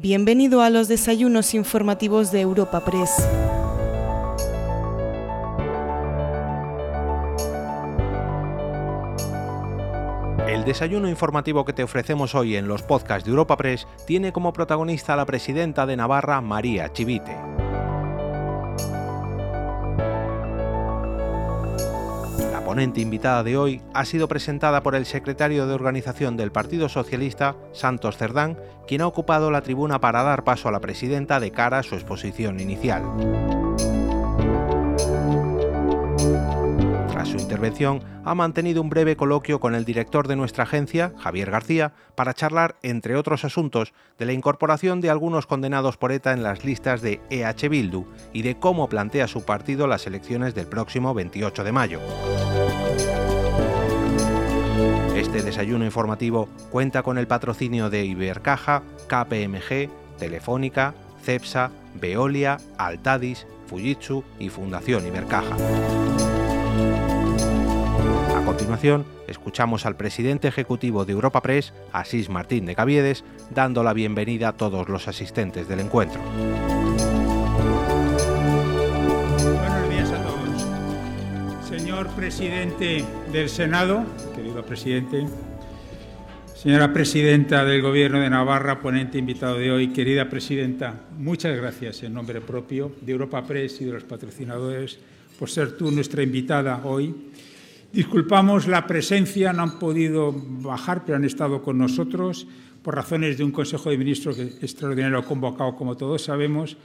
Bienvenido a los desayunos informativos de Europa Press. El desayuno informativo que te ofrecemos hoy en los podcasts de Europa Press tiene como protagonista a la presidenta de Navarra, María Chivite. Ponente invitada de hoy ha sido presentada por el secretario de organización del Partido Socialista, Santos Cerdán, quien ha ocupado la tribuna para dar paso a la presidenta de cara a su exposición inicial. Tras su intervención, ha mantenido un breve coloquio con el director de nuestra agencia, Javier García, para charlar, entre otros asuntos, de la incorporación de algunos condenados por ETA en las listas de EH Bildu y de cómo plantea su partido las elecciones del próximo 28 de mayo. Este desayuno informativo cuenta con el patrocinio de Ibercaja, KPMG, Telefónica, Cepsa, Veolia, Altadis, Fujitsu y Fundación Ibercaja. A continuación, escuchamos al presidente ejecutivo de Europa Press, Asís Martín de Caviedes, dando la bienvenida a todos los asistentes del encuentro. Buenos días a todos. Señor presidente del Senado, presidente, señora presidenta del Gobierno de Navarra, ponente invitado de hoy, querida presidenta, muchas gracias en nombre propio de Europa Press y de los patrocinadores por ser tú nuestra invitada hoy. Disculpamos la presencia, no han podido bajar, pero han estado con nosotros por razones de un Consejo de Ministros extraordinario convocado, como todos sabemos,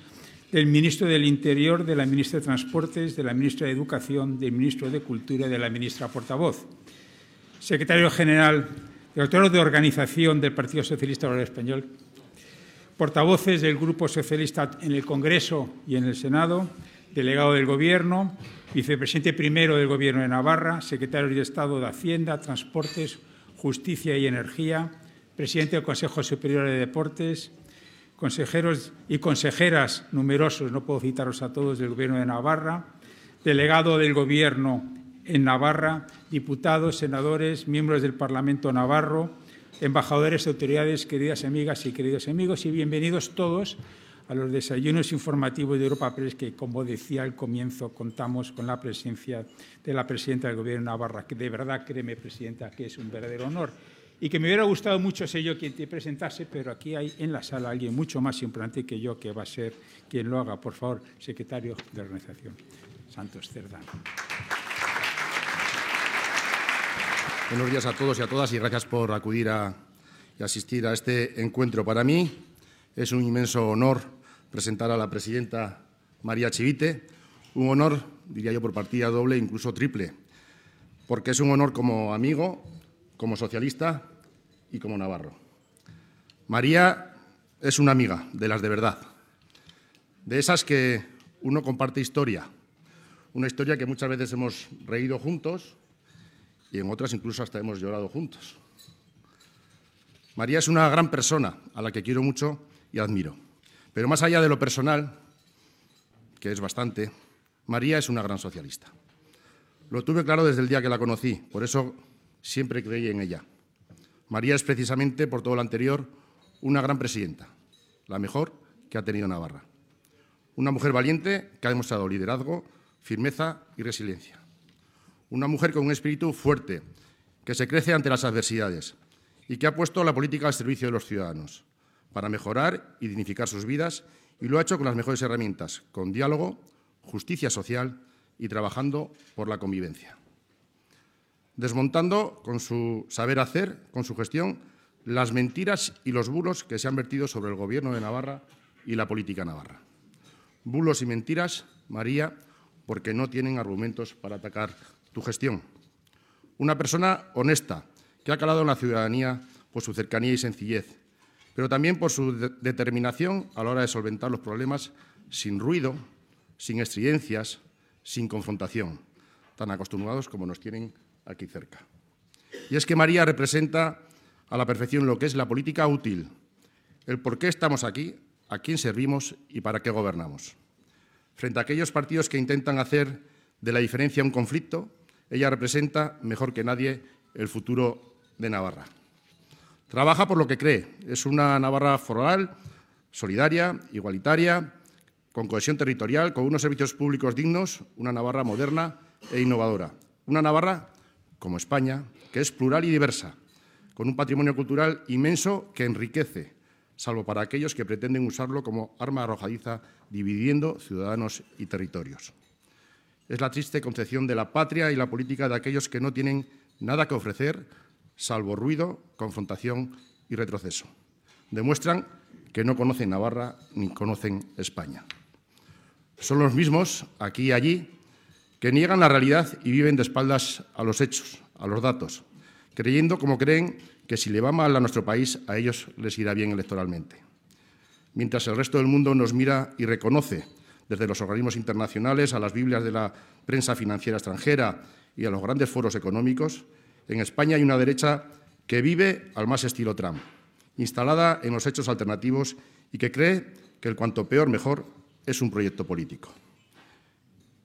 del Ministro del Interior, de la Ministra de Transportes, de la Ministra de Educación, del Ministro de Cultura y de la Ministra Portavoz. Secretario General, director de Organización del Partido Socialista Obrero Español, portavoces del Grupo Socialista en el Congreso y en el Senado, delegado del Gobierno, vicepresidente primero del Gobierno de Navarra, secretario de Estado de Hacienda, Transportes, Justicia y Energía, presidente del Consejo Superior de Deportes, consejeros y consejeras numerosos, no puedo citaros a todos, del Gobierno de Navarra, delegado del Gobierno en Navarra, diputados, senadores, miembros del Parlamento navarro, embajadores, autoridades, queridas amigas y queridos amigos, y bienvenidos todos a los desayunos informativos de Europa Press, que, como decía al comienzo, contamos con la presencia de la presidenta del Gobierno de Navarra, que de verdad, créeme, presidenta, que es un verdadero honor. Y que me hubiera gustado mucho ser yo quien te presentase, pero aquí hay en la sala alguien mucho más importante que yo, que va a ser quien lo haga. Por favor, secretario de Organización, Santos Cerdán. Buenos días a todos y a todas y gracias por acudir a, y asistir a este encuentro. Para mí es un inmenso honor presentar a la presidenta María Chivite, un honor, diría yo, por partida doble, incluso triple, porque es un honor como amigo, como socialista y como navarro. María es una amiga de las de verdad, de esas que uno comparte historia, una historia que muchas veces hemos reído juntos y en otras incluso hasta hemos llorado juntos. María es una gran persona a la que quiero mucho y admiro. Pero más allá de lo personal, que es bastante, María es una gran socialista. Lo tuve claro desde el día que la conocí, por eso siempre creí en ella. María es precisamente, por todo lo anterior, una gran presidenta, la mejor que ha tenido Navarra. Una mujer valiente que ha demostrado liderazgo, firmeza y resiliencia. Una mujer con un espíritu fuerte, que se crece ante las adversidades y que ha puesto la política al servicio de los ciudadanos para mejorar y dignificar sus vidas y lo ha hecho con las mejores herramientas, con diálogo, justicia social y trabajando por la convivencia. Desmontando con su saber hacer, con su gestión, las mentiras y los bulos que se han vertido sobre el Gobierno de Navarra y la política navarra. Bulos y mentiras, María, porque no tienen argumentos para atacar tu gestión. Una persona honesta, que ha calado en la ciudadanía por su cercanía y sencillez, pero también por su de determinación a la hora de solventar los problemas sin ruido, sin estridencias, sin confrontación, tan acostumbrados como nos tienen aquí cerca. Y es que María representa a la perfección lo que es la política útil, el por qué estamos aquí, a quién servimos y para qué gobernamos. Frente a aquellos partidos que intentan hacer de la diferencia un conflicto, ella representa mejor que nadie el futuro de Navarra. Trabaja por lo que cree. Es una Navarra foral, solidaria, igualitaria, con cohesión territorial, con unos servicios públicos dignos, una Navarra moderna e innovadora. Una Navarra como España, que es plural y diversa, con un patrimonio cultural inmenso que enriquece, salvo para aquellos que pretenden usarlo como arma arrojadiza, dividiendo ciudadanos y territorios. Es la triste concepción de la patria y la política de aquellos que no tienen nada que ofrecer, salvo ruido, confrontación y retroceso. Demuestran que no conocen Navarra ni conocen España. Son los mismos, aquí y allí, que niegan la realidad y viven de espaldas a los hechos, a los datos, creyendo como creen que si le va mal a nuestro país, a ellos les irá bien electoralmente. Mientras el resto del mundo nos mira y reconoce, desde los organismos internacionales a las Biblias de la prensa financiera extranjera y a los grandes foros económicos, en España hay una derecha que vive al más estilo Trump, instalada en los hechos alternativos y que cree que el cuanto peor mejor es un proyecto político.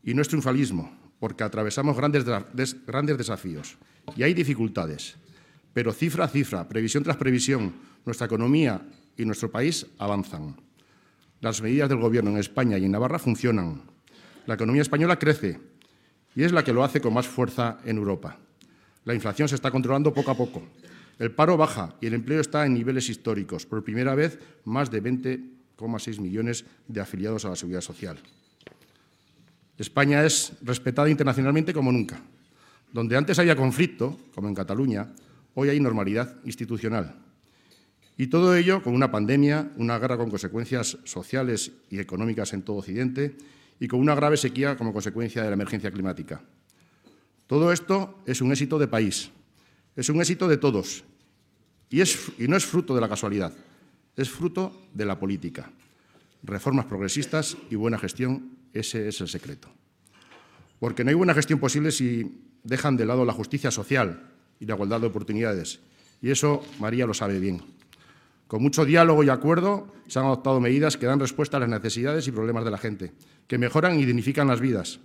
Y no es triunfalismo, porque atravesamos grandes, grandes desafíos y hay dificultades, pero cifra a cifra, previsión tras previsión, nuestra economía y nuestro país avanzan. Las medidas del Gobierno en España y en Navarra funcionan. La economía española crece y es la que lo hace con más fuerza en Europa. La inflación se está controlando poco a poco. El paro baja y el empleo está en niveles históricos. Por primera vez, más de 20,6 millones de afiliados a la Seguridad Social. España es respetada internacionalmente como nunca. Donde antes había conflicto, como en Cataluña, hoy hay normalidad institucional. Y todo ello con una pandemia, una guerra con consecuencias sociales y económicas en todo Occidente y con una grave sequía como consecuencia de la emergencia climática. Todo esto es un éxito de país, es un éxito de todos y, y no es fruto de la casualidad, es fruto de la política. Reformas progresistas y buena gestión ese es el secreto. Porque no hay buena gestión posible si dejan de lado la justicia social y la igualdad de oportunidades. Y eso María lo sabe bien. Con mucho diálogo y acuerdo se han adoptado medidas que dan respuesta a las necesidades y problemas de la gente, que mejoran y dignifican las vidas.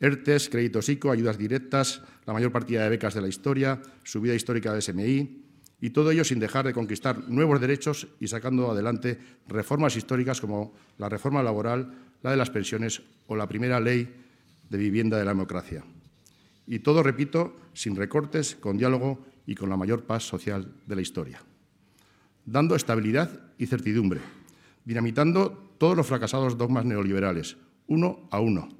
ERTES, créditos ICO, ayudas directas, la mayor partida de becas de la historia, subida histórica de SMI, y todo ello sin dejar de conquistar nuevos derechos y sacando adelante reformas históricas como la reforma laboral, la de las pensiones o la primera ley de vivienda de la democracia. Y todo, repito, sin recortes, con diálogo y con la mayor paz social de la historia. Dando estabilidad y certidumbre, dinamitando todos los fracasados dogmas neoliberales, uno a uno.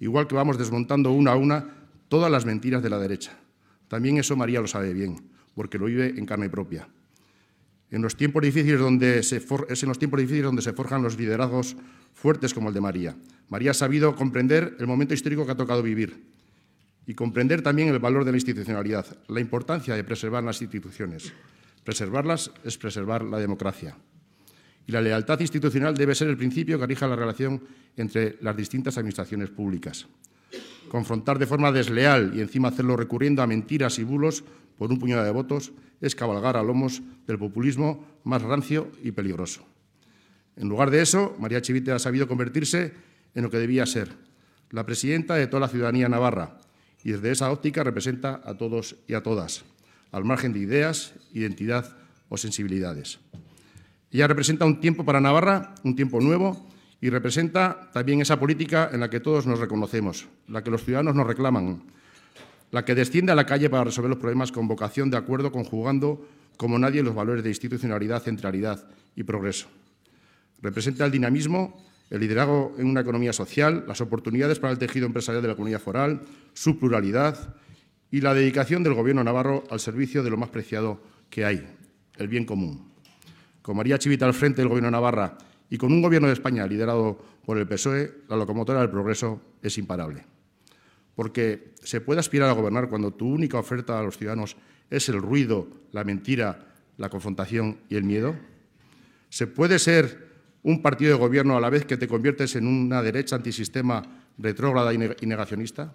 Igual que vamos desmontando una a una todas las mentiras de la derecha. También eso María lo sabe bien, porque lo vive en carne propia. En los tiempos difíciles donde es en los tiempos difíciles donde se forjan los liderazgos fuertes como el de María. María ha sabido comprender el momento histórico que ha tocado vivir y comprender también el valor de la institucionalidad, la importancia de preservar las instituciones. Preservarlas es preservar la democracia. Y la lealtad institucional debe ser el principio que rija la relación entre las distintas administraciones públicas. Confrontar de forma desleal y encima hacerlo recurriendo a mentiras y bulos por un puñado de votos es cabalgar a lomos del populismo más rancio y peligroso. En lugar de eso, María Chivite ha sabido convertirse en lo que debía ser, la presidenta de toda la ciudadanía navarra, y desde esa óptica representa a todos y a todas, al margen de ideas, identidad o sensibilidades. Ella representa un tiempo para Navarra, un tiempo nuevo, y representa también esa política en la que todos nos reconocemos, la que los ciudadanos nos reclaman, la que desciende a la calle para resolver los problemas con vocación de acuerdo, conjugando como nadie los valores de institucionalidad, centralidad y progreso. Representa el dinamismo, el liderazgo en una economía social, las oportunidades para el tejido empresarial de la comunidad foral, su pluralidad y la dedicación del Gobierno navarro al servicio de lo más preciado que hay, el bien común. Con María Chivita al frente del Gobierno de Navarra y con un Gobierno de España liderado por el PSOE, la locomotora del progreso es imparable. Porque se puede aspirar a gobernar cuando tu única oferta a los ciudadanos es el ruido, la mentira, la confrontación y el miedo. Se puede ser un partido de gobierno a la vez que te conviertes en una derecha antisistema retrógrada y negacionista?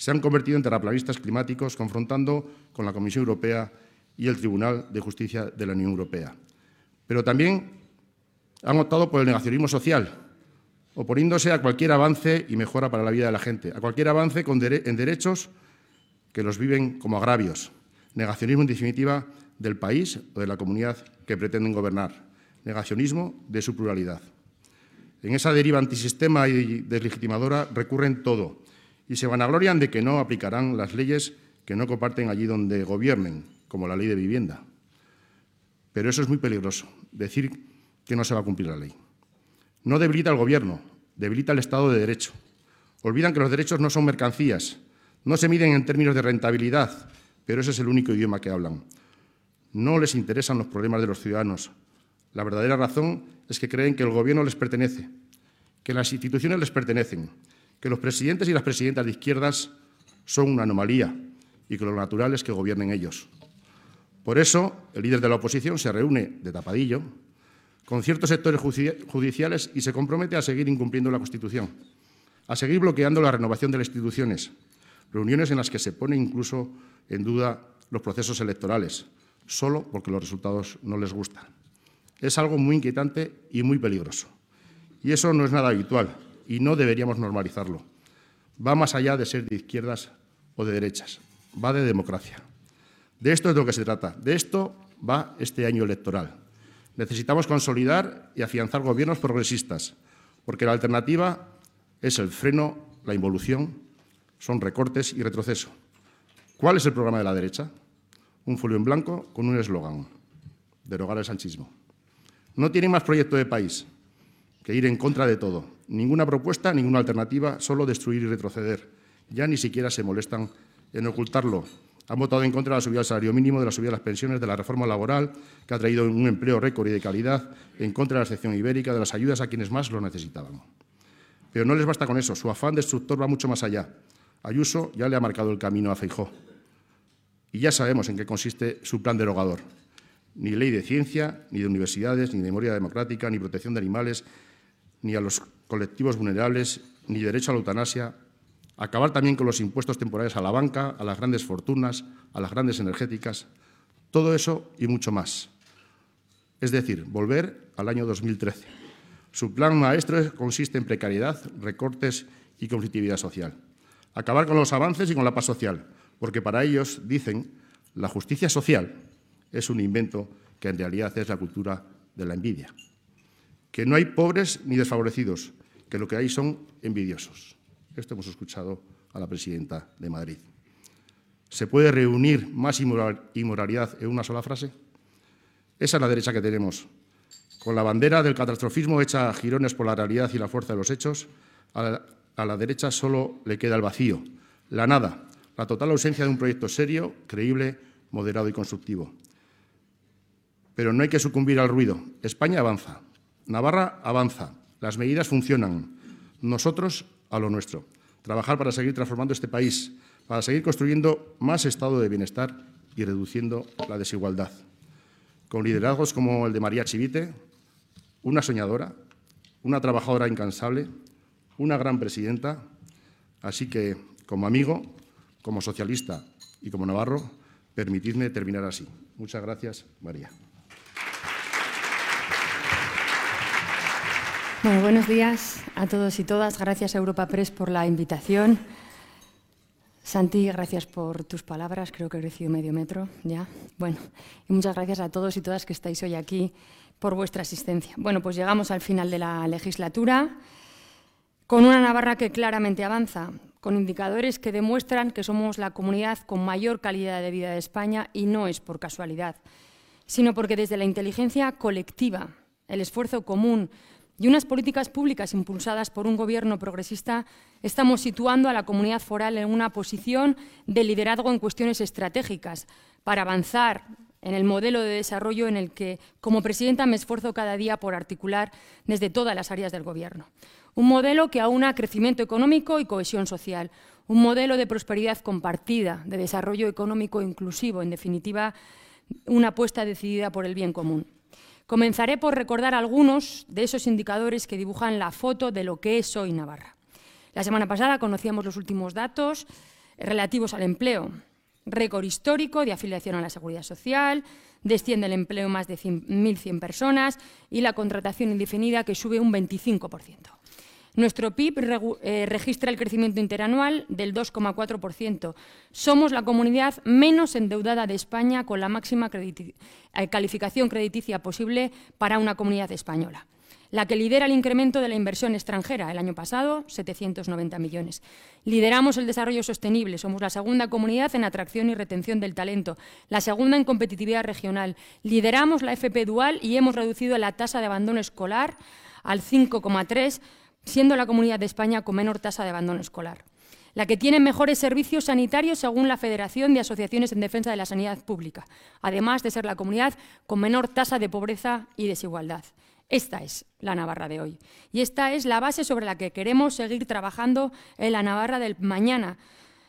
Se han convertido en terraplanistas climáticos confrontando con la Comisión Europea y el Tribunal de Justicia de la Unión Europea. Pero también han optado por el negacionismo social, oponiéndose a cualquier avance y mejora para la vida de la gente, a cualquier avance en derechos que los viven como agravios. Negacionismo, en definitiva, del país o de la comunidad que pretenden gobernar negacionismo de su pluralidad. En esa deriva antisistema y deslegitimadora recurren todo y se vanaglorian de que no aplicarán las leyes que no comparten allí donde gobiernen, como la ley de vivienda. Pero eso es muy peligroso, decir que no se va a cumplir la ley. No debilita al Gobierno, debilita el Estado de Derecho. Olvidan que los derechos no son mercancías, no se miden en términos de rentabilidad, pero ese es el único idioma que hablan. No les interesan los problemas de los ciudadanos. La verdadera razón es que creen que el Gobierno les pertenece, que las instituciones les pertenecen, que los presidentes y las presidentas de izquierdas son una anomalía y que lo natural es que gobiernen ellos. Por eso, el líder de la oposición se reúne de tapadillo con ciertos sectores judiciales y se compromete a seguir incumpliendo la Constitución, a seguir bloqueando la renovación de las instituciones, reuniones en las que se pone incluso en duda los procesos electorales, solo porque los resultados no les gustan. Es algo muy inquietante y muy peligroso. Y eso no es nada habitual y no deberíamos normalizarlo. Va más allá de ser de izquierdas o de derechas, va de democracia. De esto es de lo que se trata, de esto va este año electoral. Necesitamos consolidar y afianzar gobiernos progresistas, porque la alternativa es el freno, la involución, son recortes y retroceso. ¿Cuál es el programa de la derecha? Un folio en blanco con un eslogan, derogar el sanchismo. No tienen más proyecto de país que ir en contra de todo. Ninguna propuesta, ninguna alternativa, solo destruir y retroceder. Ya ni siquiera se molestan en ocultarlo. Han votado en contra de la subida del salario mínimo, de la subida de las pensiones, de la reforma laboral, que ha traído un empleo récord y de calidad, en contra de la sección ibérica, de las ayudas a quienes más lo necesitaban. Pero no les basta con eso. Su afán destructor va mucho más allá. Ayuso ya le ha marcado el camino a Feijó. Y ya sabemos en qué consiste su plan derogador ni ley de ciencia, ni de universidades, ni de memoria democrática, ni protección de animales, ni a los colectivos vulnerables, ni derecho a la eutanasia, acabar también con los impuestos temporales a la banca, a las grandes fortunas, a las grandes energéticas, todo eso y mucho más. Es decir, volver al año 2013. Su plan maestro consiste en precariedad, recortes y conflictividad social. Acabar con los avances y con la paz social, porque para ellos, dicen, la justicia social es un invento que en realidad es la cultura de la envidia. Que no hay pobres ni desfavorecidos, que lo que hay son envidiosos. Esto hemos escuchado a la presidenta de Madrid. ¿Se puede reunir más inmoralidad en una sola frase? Esa es la derecha que tenemos. Con la bandera del catastrofismo hecha a girones por la realidad y la fuerza de los hechos, a la, a la derecha solo le queda el vacío, la nada, la total ausencia de un proyecto serio, creíble, moderado y constructivo. Pero no hay que sucumbir al ruido. España avanza, Navarra avanza, las medidas funcionan. Nosotros a lo nuestro. Trabajar para seguir transformando este país, para seguir construyendo más estado de bienestar y reduciendo la desigualdad. Con liderazgos como el de María Chivite, una soñadora, una trabajadora incansable, una gran presidenta. Así que, como amigo, como socialista y como navarro, permitidme terminar así. Muchas gracias, María. Bueno, buenos días a todos y todas. Gracias a Europa Press por la invitación. Santi, gracias por tus palabras. Creo que he crecido medio metro ya. Bueno, y muchas gracias a todos y todas que estáis hoy aquí por vuestra asistencia. Bueno, pues llegamos al final de la legislatura con una Navarra que claramente avanza, con indicadores que demuestran que somos la comunidad con mayor calidad de vida de España y no es por casualidad, sino porque desde la inteligencia colectiva, el esfuerzo común, y unas políticas públicas impulsadas por un gobierno progresista, estamos situando a la comunidad foral en una posición de liderazgo en cuestiones estratégicas para avanzar en el modelo de desarrollo en el que, como presidenta, me esfuerzo cada día por articular desde todas las áreas del Gobierno. Un modelo que aúna crecimiento económico y cohesión social, un modelo de prosperidad compartida, de desarrollo económico inclusivo, en definitiva, una apuesta decidida por el bien común. Comenzaré por recordar algunos de esos indicadores que dibujan la foto de lo que es hoy Navarra. La semana pasada conocíamos los últimos datos relativos al empleo. Récord histórico de afiliación a la seguridad social, desciende el empleo más de 1.100 personas y la contratación indefinida que sube un 25%. Nuestro PIB eh, registra el crecimiento interanual del 2,4%. Somos la comunidad menos endeudada de España con la máxima eh, calificación crediticia posible para una comunidad española la que lidera el incremento de la inversión extranjera. El año pasado, 790 millones. Lideramos el desarrollo sostenible. Somos la segunda comunidad en atracción y retención del talento, la segunda en competitividad regional. Lideramos la FP dual y hemos reducido la tasa de abandono escolar al 5,3, siendo la comunidad de España con menor tasa de abandono escolar la que tiene mejores servicios sanitarios según la Federación de Asociaciones en Defensa de la Sanidad Pública, además de ser la comunidad con menor tasa de pobreza y desigualdad. Esta es la Navarra de hoy. Y esta es la base sobre la que queremos seguir trabajando en la Navarra del mañana,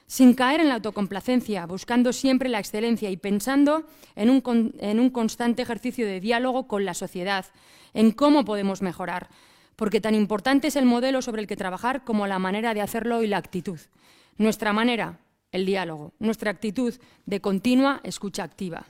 sin caer en la autocomplacencia, buscando siempre la excelencia y pensando en un, en un constante ejercicio de diálogo con la sociedad, en cómo podemos mejorar, porque tan importante es el modelo sobre el que trabajar como la manera de hacerlo y la actitud. Nuestra manera, el diálogo, nuestra actitud de continua escucha activa.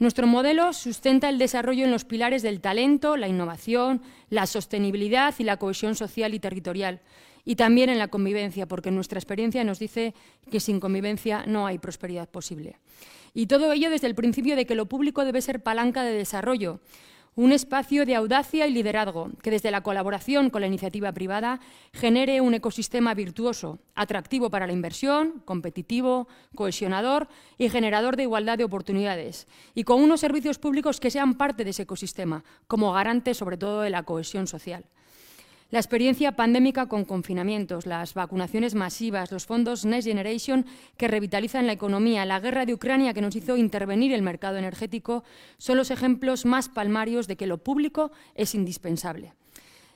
Nuestro modelo sustenta el desarrollo en los pilares del talento, la innovación, la sostenibilidad y la cohesión social y territorial, y también en la convivencia, porque nuestra experiencia nos dice que sin convivencia no hay prosperidad posible. Y todo ello desde el principio de que lo público debe ser palanca de desarrollo, un espacio de audacia y liderazgo que desde la colaboración con la iniciativa privada genere un ecosistema virtuoso, atractivo para la inversión, competitivo, cohesionador y generador de igualdad de oportunidades, y con unos servicios públicos que sean parte de ese ecosistema, como garante sobre todo de la cohesión social. La experiencia pandémica con confinamientos, las vacunaciones masivas, los fondos Next Generation que revitalizan la economía, la guerra de Ucrania que nos hizo intervenir el mercado energético, son los ejemplos más palmarios de que lo público es indispensable.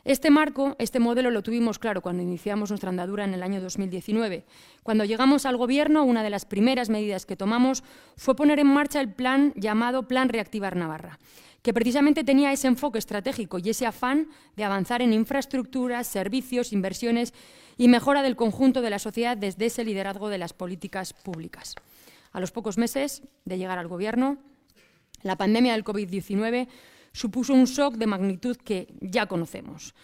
Este marco, este modelo lo tuvimos claro cuando iniciamos nuestra andadura en el año 2019. Cuando llegamos al Gobierno, una de las primeras medidas que tomamos fue poner en marcha el plan llamado Plan Reactivar Navarra que precisamente tenía ese enfoque estratégico y ese afán de avanzar en infraestructuras, servicios, inversiones y mejora del conjunto de la sociedad desde ese liderazgo de las políticas públicas. A los pocos meses de llegar al Gobierno, la pandemia del COVID-19 supuso un shock de magnitud que ya conocemos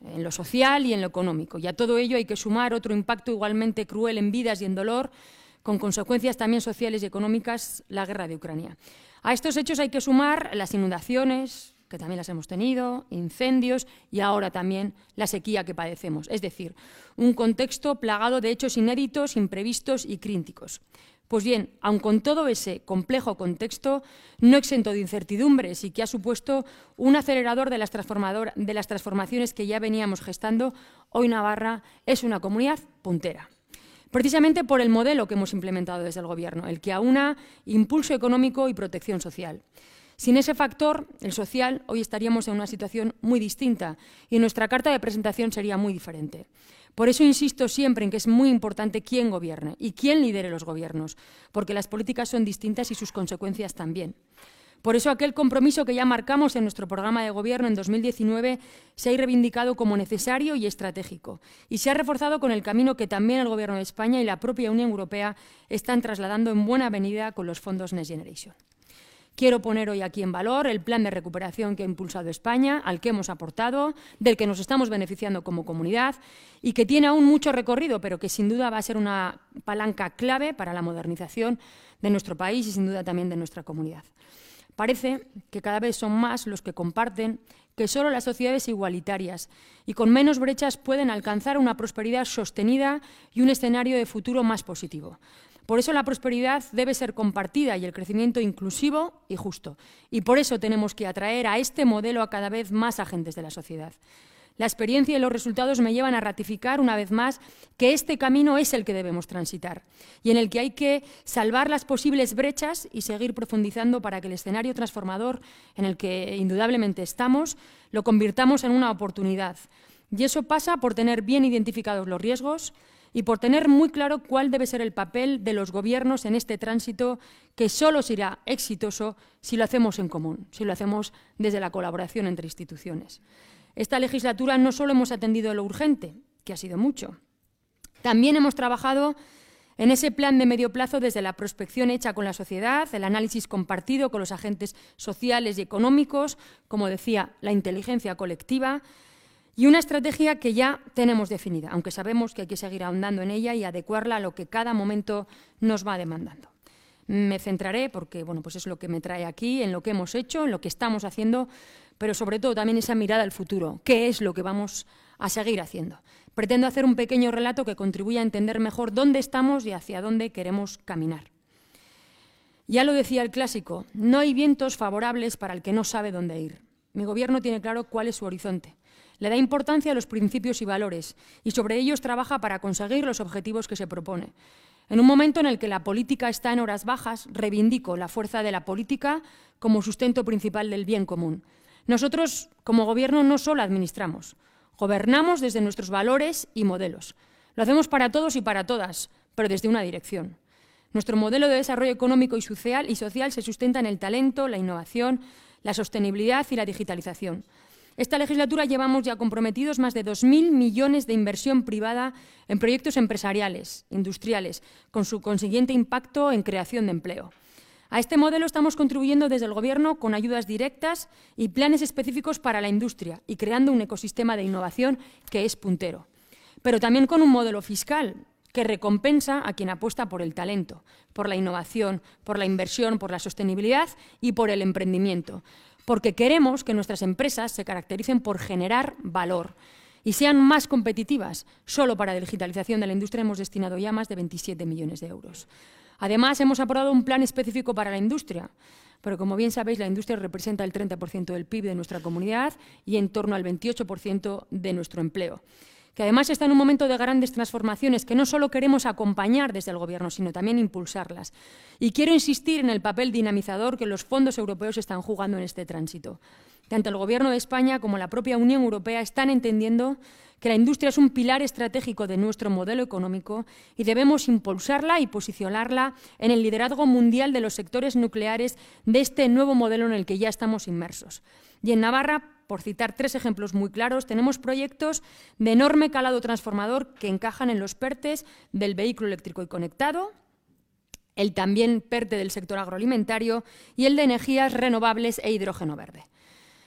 en lo social y en lo económico. Y a todo ello hay que sumar otro impacto igualmente cruel en vidas y en dolor, con consecuencias también sociales y económicas, la guerra de Ucrania. A estos hechos hay que sumar las inundaciones, que también las hemos tenido, incendios y ahora también la sequía que padecemos. Es decir, un contexto plagado de hechos inéditos, imprevistos y críticos. Pues bien, aun con todo ese complejo contexto, no exento de incertidumbres y que ha supuesto un acelerador de las, de las transformaciones que ya veníamos gestando, hoy Navarra es una comunidad puntera precisamente por el modelo que hemos implementado desde el Gobierno, el que aúna impulso económico y protección social. Sin ese factor, el social, hoy estaríamos en una situación muy distinta y nuestra carta de presentación sería muy diferente. Por eso insisto siempre en que es muy importante quién gobierne y quién lidere los gobiernos, porque las políticas son distintas y sus consecuencias también. Por eso aquel compromiso que ya marcamos en nuestro programa de gobierno en 2019 se ha reivindicado como necesario y estratégico y se ha reforzado con el camino que también el Gobierno de España y la propia Unión Europea están trasladando en buena venida con los fondos Next Generation. Quiero poner hoy aquí en valor el plan de recuperación que ha impulsado España, al que hemos aportado, del que nos estamos beneficiando como comunidad y que tiene aún mucho recorrido, pero que sin duda va a ser una palanca clave para la modernización de nuestro país y sin duda también de nuestra comunidad. Parece que cada vez son más los que comparten que solo las sociedades igualitarias y con menos brechas pueden alcanzar una prosperidad sostenida y un escenario de futuro más positivo. Por eso la prosperidad debe ser compartida y el crecimiento inclusivo y justo. Y por eso tenemos que atraer a este modelo a cada vez más agentes de la sociedad. La experiencia y los resultados me llevan a ratificar una vez más que este camino es el que debemos transitar y en el que hay que salvar las posibles brechas y seguir profundizando para que el escenario transformador en el que indudablemente estamos lo convirtamos en una oportunidad. Y eso pasa por tener bien identificados los riesgos y por tener muy claro cuál debe ser el papel de los gobiernos en este tránsito que solo será exitoso si lo hacemos en común, si lo hacemos desde la colaboración entre instituciones. Esta legislatura no solo hemos atendido lo urgente, que ha sido mucho, también hemos trabajado en ese plan de medio plazo desde la prospección hecha con la sociedad, el análisis compartido con los agentes sociales y económicos, como decía, la inteligencia colectiva, y una estrategia que ya tenemos definida, aunque sabemos que hay que seguir ahondando en ella y adecuarla a lo que cada momento nos va demandando. Me centraré, porque bueno, pues es lo que me trae aquí, en lo que hemos hecho, en lo que estamos haciendo, pero sobre todo también esa mirada al futuro. ¿Qué es lo que vamos a seguir haciendo? Pretendo hacer un pequeño relato que contribuya a entender mejor dónde estamos y hacia dónde queremos caminar. Ya lo decía el clásico, no hay vientos favorables para el que no sabe dónde ir. Mi gobierno tiene claro cuál es su horizonte. Le da importancia a los principios y valores y sobre ellos trabaja para conseguir los objetivos que se propone. En un momento en el que la política está en horas bajas, reivindico la fuerza de la política como sustento principal del bien común. Nosotros, como Gobierno, no solo administramos, gobernamos desde nuestros valores y modelos. Lo hacemos para todos y para todas, pero desde una dirección. Nuestro modelo de desarrollo económico y social, y social se sustenta en el talento, la innovación, la sostenibilidad y la digitalización. Esta legislatura llevamos ya comprometidos más de 2.000 millones de inversión privada en proyectos empresariales, industriales, con su consiguiente impacto en creación de empleo. A este modelo estamos contribuyendo desde el Gobierno con ayudas directas y planes específicos para la industria y creando un ecosistema de innovación que es puntero. Pero también con un modelo fiscal que recompensa a quien apuesta por el talento, por la innovación, por la inversión, por la sostenibilidad y por el emprendimiento porque queremos que nuestras empresas se caractericen por generar valor y sean más competitivas. Solo para la digitalización de la industria hemos destinado ya más de 27 millones de euros. Además, hemos aprobado un plan específico para la industria, pero como bien sabéis, la industria representa el 30% del PIB de nuestra comunidad y en torno al 28% de nuestro empleo que además está en un momento de grandes transformaciones que no solo queremos acompañar desde el Gobierno, sino también impulsarlas. Y quiero insistir en el papel dinamizador que los fondos europeos están jugando en este tránsito. Tanto el Gobierno de España como la propia Unión Europea están entendiendo que la industria es un pilar estratégico de nuestro modelo económico y debemos impulsarla y posicionarla en el liderazgo mundial de los sectores nucleares de este nuevo modelo en el que ya estamos inmersos. Y en Navarra por citar tres ejemplos muy claros, tenemos proyectos de enorme calado transformador que encajan en los PERTES del vehículo eléctrico y conectado, el también PERTE del sector agroalimentario y el de energías renovables e hidrógeno verde.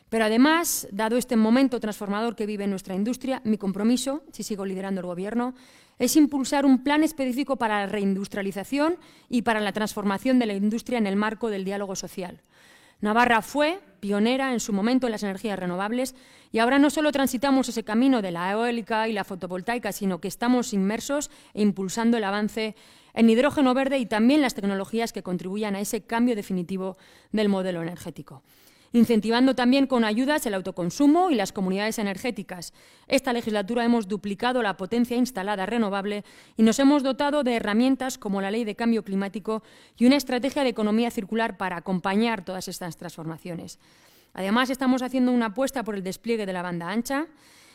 Pero además, dado este momento transformador que vive nuestra industria, mi compromiso, si sigo liderando el Gobierno, es impulsar un plan específico para la reindustrialización y para la transformación de la industria en el marco del diálogo social. Navarra fue pionera en su momento en las energías renovables y ahora no solo transitamos ese camino de la eólica y la fotovoltaica, sino que estamos inmersos e impulsando el avance en hidrógeno verde y también las tecnologías que contribuyan a ese cambio definitivo del modelo energético incentivando también con ayudas el autoconsumo y las comunidades energéticas. Esta legislatura hemos duplicado la potencia instalada renovable y nos hemos dotado de herramientas como la Ley de Cambio Climático y una estrategia de economía circular para acompañar todas estas transformaciones. Además, estamos haciendo una apuesta por el despliegue de la banda ancha,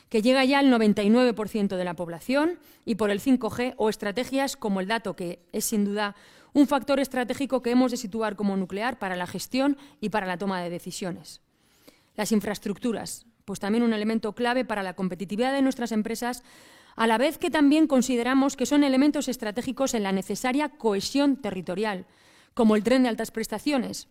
que llega ya al 99% de la población, y por el 5G o estrategias como el dato, que es sin duda un factor estratégico que hemos de situar como nuclear para la gestión y para la toma de decisiones. Las infraestructuras, pues también un elemento clave para la competitividad de nuestras empresas, a la vez que también consideramos que son elementos estratégicos en la necesaria cohesión territorial, como el tren de altas prestaciones.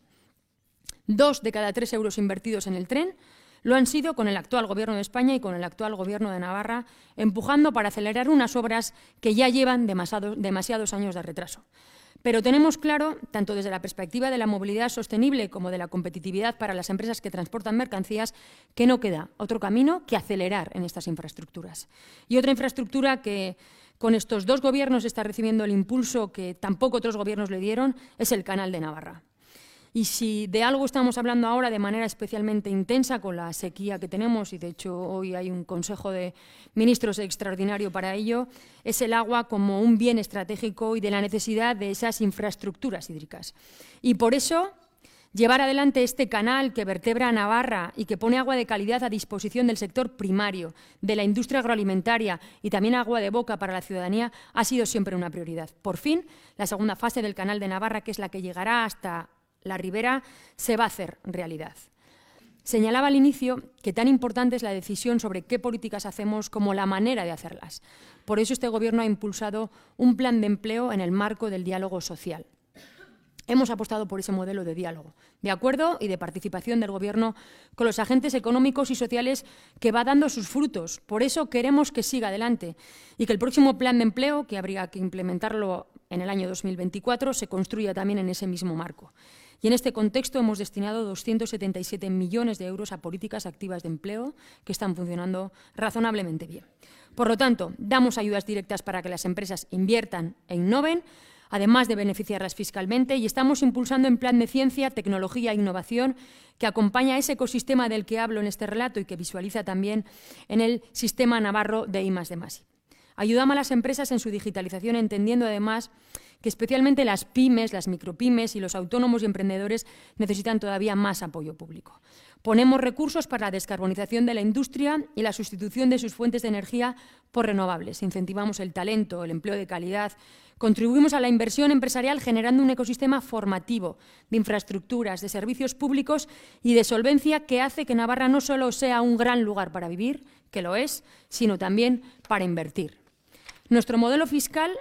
Dos de cada tres euros invertidos en el tren lo han sido con el actual Gobierno de España y con el actual Gobierno de Navarra, empujando para acelerar unas obras que ya llevan demasiados años de retraso. Pero tenemos claro, tanto desde la perspectiva de la movilidad sostenible como de la competitividad para las empresas que transportan mercancías, que no queda otro camino que acelerar en estas infraestructuras. Y otra infraestructura que con estos dos gobiernos está recibiendo el impulso que tampoco otros gobiernos le dieron es el Canal de Navarra. Y si de algo estamos hablando ahora de manera especialmente intensa con la sequía que tenemos, y de hecho hoy hay un Consejo de Ministros extraordinario para ello, es el agua como un bien estratégico y de la necesidad de esas infraestructuras hídricas. Y por eso llevar adelante este canal que vertebra a Navarra y que pone agua de calidad a disposición del sector primario, de la industria agroalimentaria y también agua de boca para la ciudadanía ha sido siempre una prioridad. Por fin, la segunda fase del canal de Navarra, que es la que llegará hasta la ribera se va a hacer realidad. Señalaba al inicio que tan importante es la decisión sobre qué políticas hacemos como la manera de hacerlas. Por eso este Gobierno ha impulsado un plan de empleo en el marco del diálogo social. hemos apostado por ese modelo de diálogo, de acuerdo y de participación del Gobierno con los agentes económicos y sociales que va dando sus frutos. Por eso queremos que siga adelante y que el próximo plan de empleo, que habría que implementarlo en el año 2024, se construya también en ese mismo marco. Y en este contexto hemos destinado 277 millones de euros a políticas activas de empleo que están funcionando razonablemente bien. Por lo tanto, damos ayudas directas para que las empresas inviertan e innoven, además de beneficiarlas fiscalmente, y estamos impulsando en plan de ciencia, tecnología e innovación que acompaña ese ecosistema del que hablo en este relato y que visualiza también en el sistema navarro de I+, de Ayudamos a las empresas en su digitalización, entendiendo además que especialmente las pymes, las micropymes y los autónomos y emprendedores necesitan todavía más apoyo público. Ponemos recursos para la descarbonización de la industria y la sustitución de sus fuentes de energía por renovables. Incentivamos el talento, el empleo de calidad. Contribuimos a la inversión empresarial generando un ecosistema formativo de infraestructuras, de servicios públicos y de solvencia que hace que Navarra no solo sea un gran lugar para vivir, que lo es, sino también para invertir. Nuestro modelo fiscal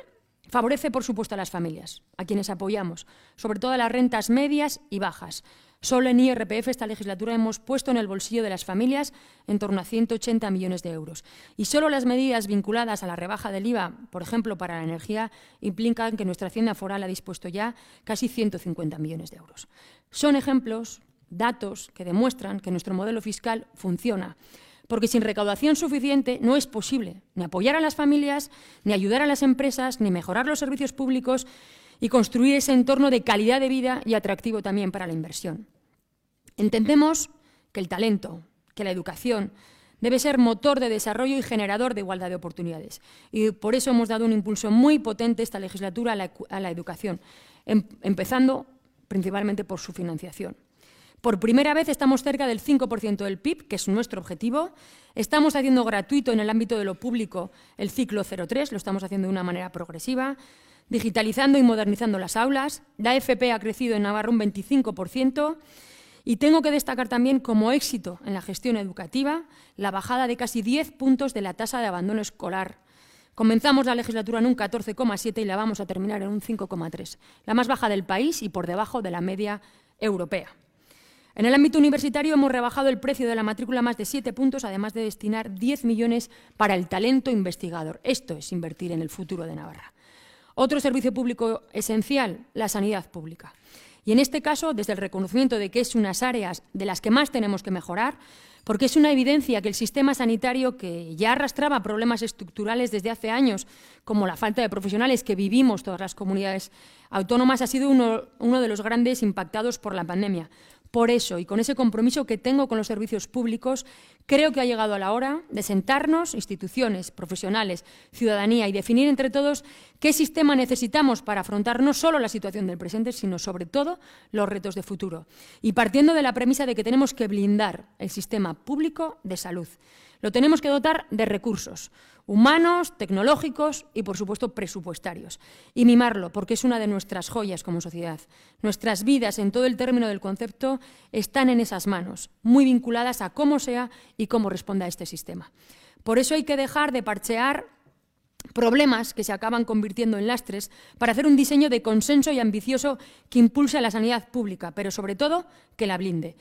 favorece, por supuesto, a las familias, a quienes apoyamos, sobre todo a las rentas medias y bajas. Solo en IRPF esta legislatura hemos puesto en el bolsillo de las familias en torno a 180 millones de euros. Y solo las medidas vinculadas a la rebaja del IVA, por ejemplo, para la energía, implican que nuestra Hacienda Foral ha dispuesto ya casi 150 millones de euros. Son ejemplos, datos que demuestran que nuestro modelo fiscal funciona porque sin recaudación suficiente no es posible ni apoyar a las familias, ni ayudar a las empresas, ni mejorar los servicios públicos, y construir ese entorno de calidad de vida y atractivo también para la inversión. Entendemos que el talento, que la educación, debe ser motor de desarrollo y generador de igualdad de oportunidades. Y por eso hemos dado un impulso muy potente esta legislatura a la, educación, em, empezando principalmente por su financiación. Por primera vez estamos cerca del 5% del PIB, que es nuestro objetivo. Estamos haciendo gratuito en el ámbito de lo público el ciclo 03, lo estamos haciendo de una manera progresiva digitalizando y modernizando las aulas. La FP ha crecido en Navarra un 25%. Y tengo que destacar también como éxito en la gestión educativa la bajada de casi 10 puntos de la tasa de abandono escolar. Comenzamos la legislatura en un 14,7 y la vamos a terminar en un 5,3, la más baja del país y por debajo de la media europea. En el ámbito universitario hemos rebajado el precio de la matrícula más de 7 puntos, además de destinar 10 millones para el talento investigador. Esto es invertir en el futuro de Navarra. Otro servicio público esencial, la sanidad pública. Y en este caso, desde el reconocimiento de que es unas áreas de las que más tenemos que mejorar, porque es una evidencia que el sistema sanitario, que ya arrastraba problemas estructurales desde hace años, como la falta de profesionales que vivimos todas las comunidades autónomas, ha sido uno de los grandes impactados por la pandemia. Por eso, y con ese compromiso que tengo con los servicios públicos, creo que ha llegado la hora de sentarnos, instituciones, profesionales, ciudadanía, y definir entre todos qué sistema necesitamos para afrontar no solo la situación del presente, sino sobre todo los retos de futuro. Y partiendo de la premisa de que tenemos que blindar el sistema público de salud. Lo tenemos que dotar de recursos humanos, tecnológicos y, por supuesto, presupuestarios. Y mimarlo, porque es una de nuestras joyas como sociedad. Nuestras vidas, en todo el término del concepto, están en esas manos, muy vinculadas a cómo sea y cómo responda a este sistema. Por eso hay que dejar de parchear problemas que se acaban convirtiendo en lastres para hacer un diseño de consenso y ambicioso que impulse la sanidad pública, pero sobre todo que la blinde.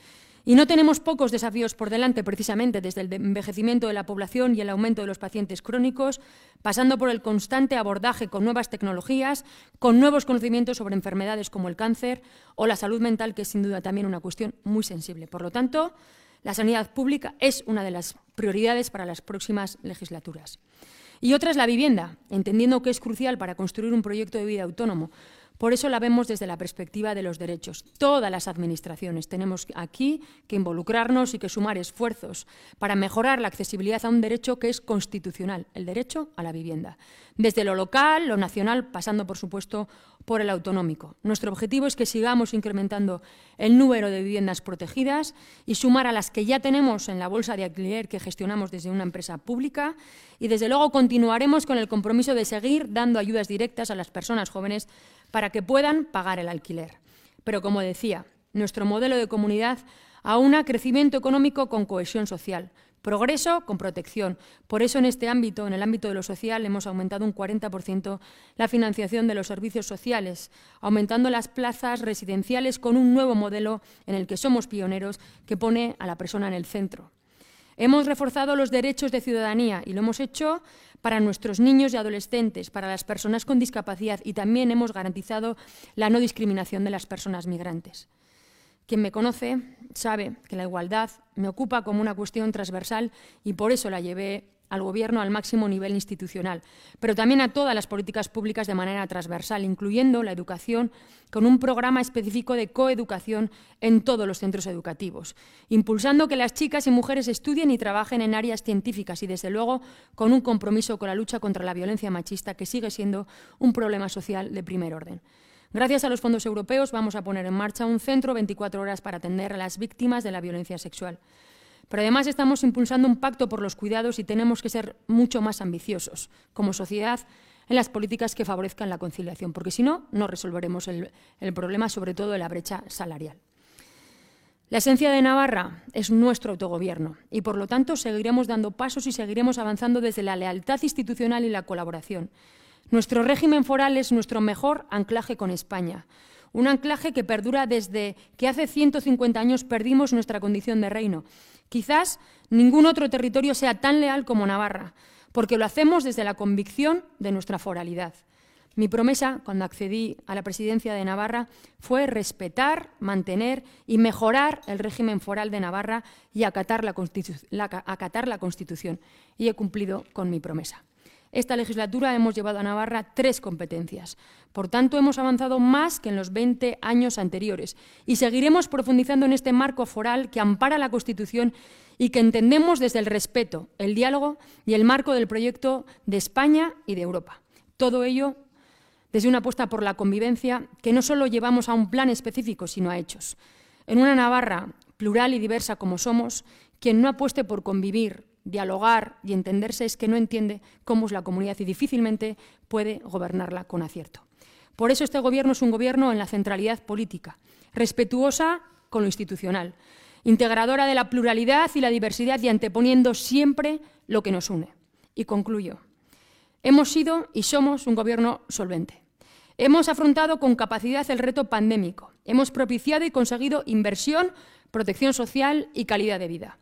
Y no tenemos pocos desafíos por delante, precisamente desde el envejecimiento de la población y el aumento de los pacientes crónicos, pasando por el constante abordaje con nuevas tecnologías, con nuevos conocimientos sobre enfermedades como el cáncer o la salud mental, que es sin duda también una cuestión muy sensible. Por lo tanto, la sanidad pública es una de las prioridades para las próximas legislaturas. Y otra es la vivienda, entendiendo que es crucial para construir un proyecto de vida autónomo, por eso la vemos desde la perspectiva de los derechos. Todas las administraciones tenemos aquí que involucrarnos y que sumar esfuerzos para mejorar la accesibilidad a un derecho que es constitucional, el derecho a la vivienda. Desde lo local, lo nacional, pasando, por supuesto, por el autonómico. Nuestro objetivo es que sigamos incrementando el número de viviendas protegidas y sumar a las que ya tenemos en la bolsa de alquiler que gestionamos desde una empresa pública y, desde luego, continuaremos con el compromiso de seguir dando ayudas directas a las personas jóvenes para que puedan pagar el alquiler. Pero como decía, nuestro modelo de comunidad a un crecimiento económico con cohesión social, progreso con protección. Por eso en este ámbito, en el ámbito de lo social, hemos aumentado un 40% la financiación de los servicios sociales, aumentando las plazas residenciales con un nuevo modelo en el que somos pioneros que pone a la persona en el centro. Hemos reforzado los derechos de ciudadanía y lo hemos hecho para nuestros niños y adolescentes, para las personas con discapacidad y también hemos garantizado la no discriminación de las personas migrantes. Quien me conoce sabe que la igualdad me ocupa como una cuestión transversal y por eso la llevé al Gobierno al máximo nivel institucional, pero también a todas las políticas públicas de manera transversal, incluyendo la educación, con un programa específico de coeducación en todos los centros educativos, impulsando que las chicas y mujeres estudien y trabajen en áreas científicas y, desde luego, con un compromiso con la lucha contra la violencia machista, que sigue siendo un problema social de primer orden. Gracias a los fondos europeos vamos a poner en marcha un centro 24 horas para atender a las víctimas de la violencia sexual. Pero además estamos impulsando un pacto por los cuidados y tenemos que ser mucho más ambiciosos como sociedad en las políticas que favorezcan la conciliación, porque si no, no resolveremos el, problema, sobre todo de la brecha salarial. La esencia de Navarra es nuestro autogobierno y, por lo tanto, seguiremos dando pasos y seguiremos avanzando desde la lealtad institucional y la colaboración. Nuestro régimen foral es nuestro mejor anclaje con España, un anclaje que perdura desde que hace 150 años perdimos nuestra condición de reino. Quizás ningún otro territorio sea tan leal como Navarra, porque lo hacemos desde la convicción de nuestra foralidad. Mi promesa, cuando accedí a la presidencia de Navarra, fue respetar, mantener y mejorar el régimen foral de Navarra y acatar la, Constitución. Y he cumplido con mi promesa. Esta legislatura hemos llevado a Navarra tres competencias. Por tanto, hemos avanzado más que en los 20 años anteriores y seguiremos profundizando en este marco foral que ampara la Constitución y que entendemos desde el respeto, el diálogo y el marco del proyecto de España y de Europa. Todo ello desde una apuesta por la convivencia que no solo llevamos a un plan específico, sino a hechos. En una Navarra plural y diversa como somos, quien no apueste por convivir, dialogar y entenderse es que no entiende cómo es la comunidad y difícilmente puede gobernarla con acierto. Por eso este Gobierno es un Gobierno en la centralidad política, respetuosa con lo institucional, integradora de la pluralidad y la diversidad y anteponiendo siempre lo que nos une. Y concluyo. Hemos sido y somos un Gobierno solvente. Hemos afrontado con capacidad el reto pandémico. Hemos propiciado y conseguido inversión, protección social y calidad de vida.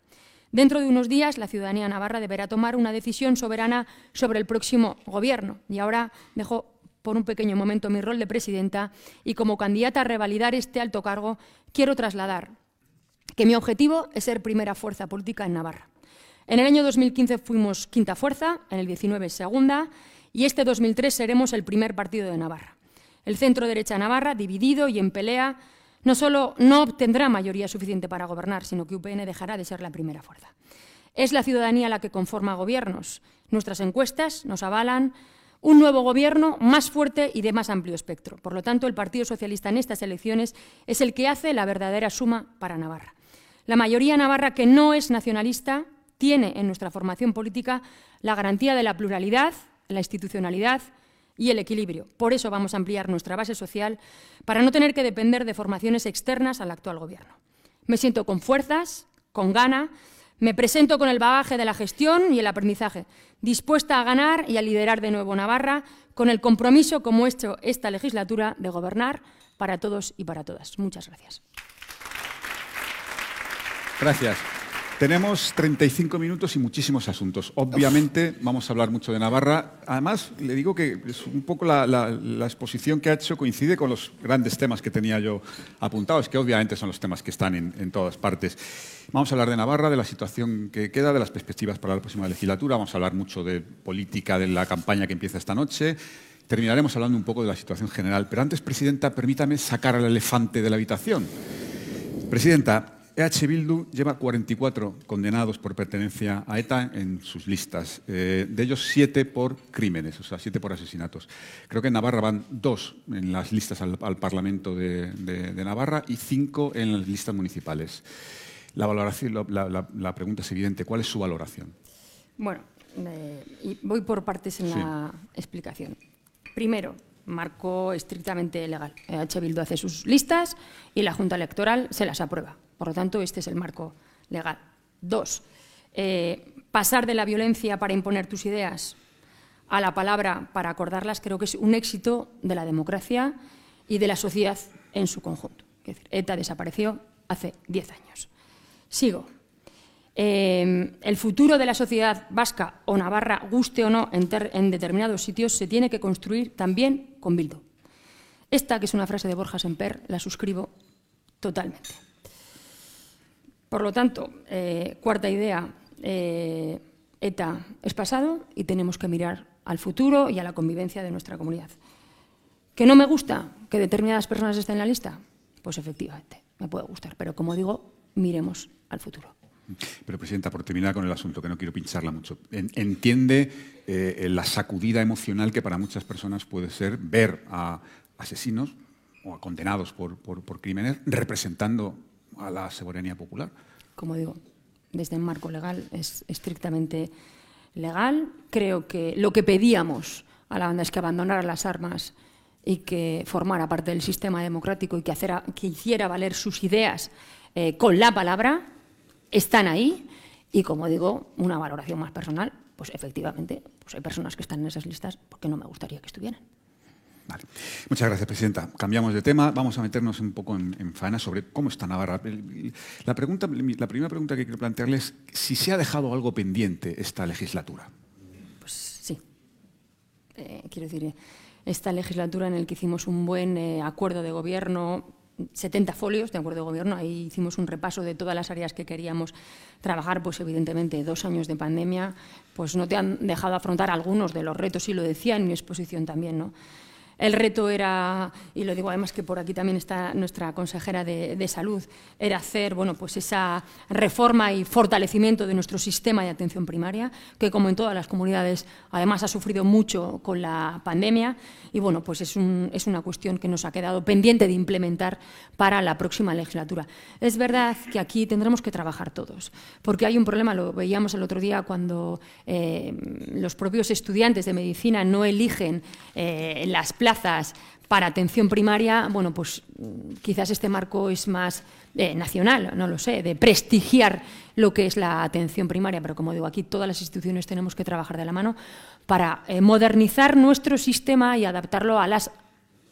Dentro de unos días, la ciudadanía navarra deberá tomar una decisión soberana sobre el próximo Gobierno. Y ahora dejo por un pequeño momento mi rol de presidenta y como candidata a revalidar este alto cargo quiero trasladar que mi objetivo es ser primera fuerza política en Navarra. En el año 2015 fuimos quinta fuerza, en el 19 segunda y este 2003 seremos el primer partido de Navarra. El centro derecha Navarra, dividido y en pelea, no solo no obtendrá mayoría suficiente para gobernar, sino que UPN dejará de ser la primera fuerza. Es la ciudadanía la que conforma gobiernos. Nuestras encuestas nos avalan un nuevo gobierno más fuerte y de más amplio espectro. Por lo tanto, el Partido Socialista en estas elecciones es el que hace la verdadera suma para Navarra. La mayoría navarra que no es nacionalista tiene en nuestra formación política la garantía de la pluralidad, la institucionalidad y el equilibrio. Por eso vamos a ampliar nuestra base social para no tener que depender de formaciones externas al actual Gobierno. Me siento con fuerzas, con gana, me presento con el bagaje de la gestión y el aprendizaje, dispuesta a ganar y a liderar de nuevo Navarra con el compromiso, como he hecho esta legislatura, de gobernar para todos y para todas. Muchas gracias. Gracias. Tenemos 35 minutos y muchísimos asuntos. Obviamente vamos a hablar mucho de Navarra. Además, le digo que es un poco la, exposición que ha hecho coincide con los grandes temas que tenía yo apuntados, que obviamente son los temas que están en, todas partes. Vamos a hablar de Navarra, de la situación que queda, de las perspectivas para la próxima legislatura. Vamos a hablar mucho de política, de la campaña que empieza esta noche. Terminaremos hablando un poco de la situación general. Pero antes, Presidenta, permítame sacar al elefante de la habitación. Presidenta, EH Bildu lleva 44 condenados por pertenencia a ETA en sus listas, eh, de ellos siete por crímenes, o sea, siete por asesinatos. Creo que en Navarra van dos en las listas al, Parlamento de, Navarra y cinco en las listas municipales. La, valoración, la, pregunta es evidente, ¿cuál es su valoración? Bueno, voy por partes en la explicación. Primero, marco estrictamente legal. EH Bildu hace sus listas y la Junta Electoral se las aprueba. Por lo tanto, este es el marco legal. Dos, eh, pasar de la violencia para imponer tus ideas a la palabra para acordarlas creo que es un éxito de la democracia y de la sociedad en su conjunto. Decir, ETA desapareció hace diez años. Sigo. Eh, el futuro de la sociedad vasca o navarra, guste o no, en, en, determinados sitios, se tiene que construir también con Bildu. Esta, que es una frase de Borja Semper, la suscribo totalmente. Por lo tanto, eh, cuarta idea, eh, ETA es pasado y tenemos que mirar al futuro y a la convivencia de nuestra comunidad. ¿Que no me gusta que determinadas personas estén en la lista? Pues efectivamente, me puede gustar, pero como digo, miremos al futuro. Pero, Presidenta, por terminar con el asunto, que no quiero pincharla mucho, entiende eh, la sacudida emocional que para muchas personas puede ser ver a asesinos o a condenados por, por, por crímenes representando a la soberanía popular. Como digo, desde el marco legal es estrictamente legal. Creo que lo que pedíamos a la banda es que abandonara las armas y que formara parte del sistema democrático y que, hiciera valer sus ideas eh, con la palabra, están ahí. Y como digo, una valoración más personal, pues efectivamente, pues hay personas que están en esas listas porque no me gustaría que estuvieran. Muchas gracias, Presidenta. Cambiamos de tema. Vamos a meternos un poco en, en faena sobre cómo está Navarra. La, pregunta, la primera pregunta que quiero plantearle es si se ha dejado algo pendiente esta legislatura. Pues sí. Eh, quiero decir, esta legislatura en la que hicimos un buen eh, acuerdo de gobierno 70 folios de acuerdo de gobierno. Ahí hicimos un repaso de todas las áreas que queríamos trabajar. Pues evidentemente dos años de pandemia pues no te han dejado afrontar algunos de los retos y lo decía en mi exposición también, ¿no? El reto era, y lo digo además que por aquí también está nuestra consejera de, salud, era hacer bueno, pues esa reforma y fortalecimiento de nuestro sistema de atención primaria, que como en todas las comunidades además ha sufrido mucho con la pandemia y bueno, pues es, es una cuestión que nos ha quedado pendiente de implementar para la próxima legislatura. Es verdad que aquí tendremos que trabajar todos, porque hay un problema, lo veíamos el otro día cuando eh, los propios estudiantes de medicina no eligen eh, las plazas plazas para atención primaria, bueno, pues mm, quizás este marco es más eh, nacional, no lo sé, de prestigiar lo que es la atención primaria, pero como digo, aquí todas las instituciones tenemos que trabajar de la mano para eh, modernizar nuestro sistema y adaptarlo a las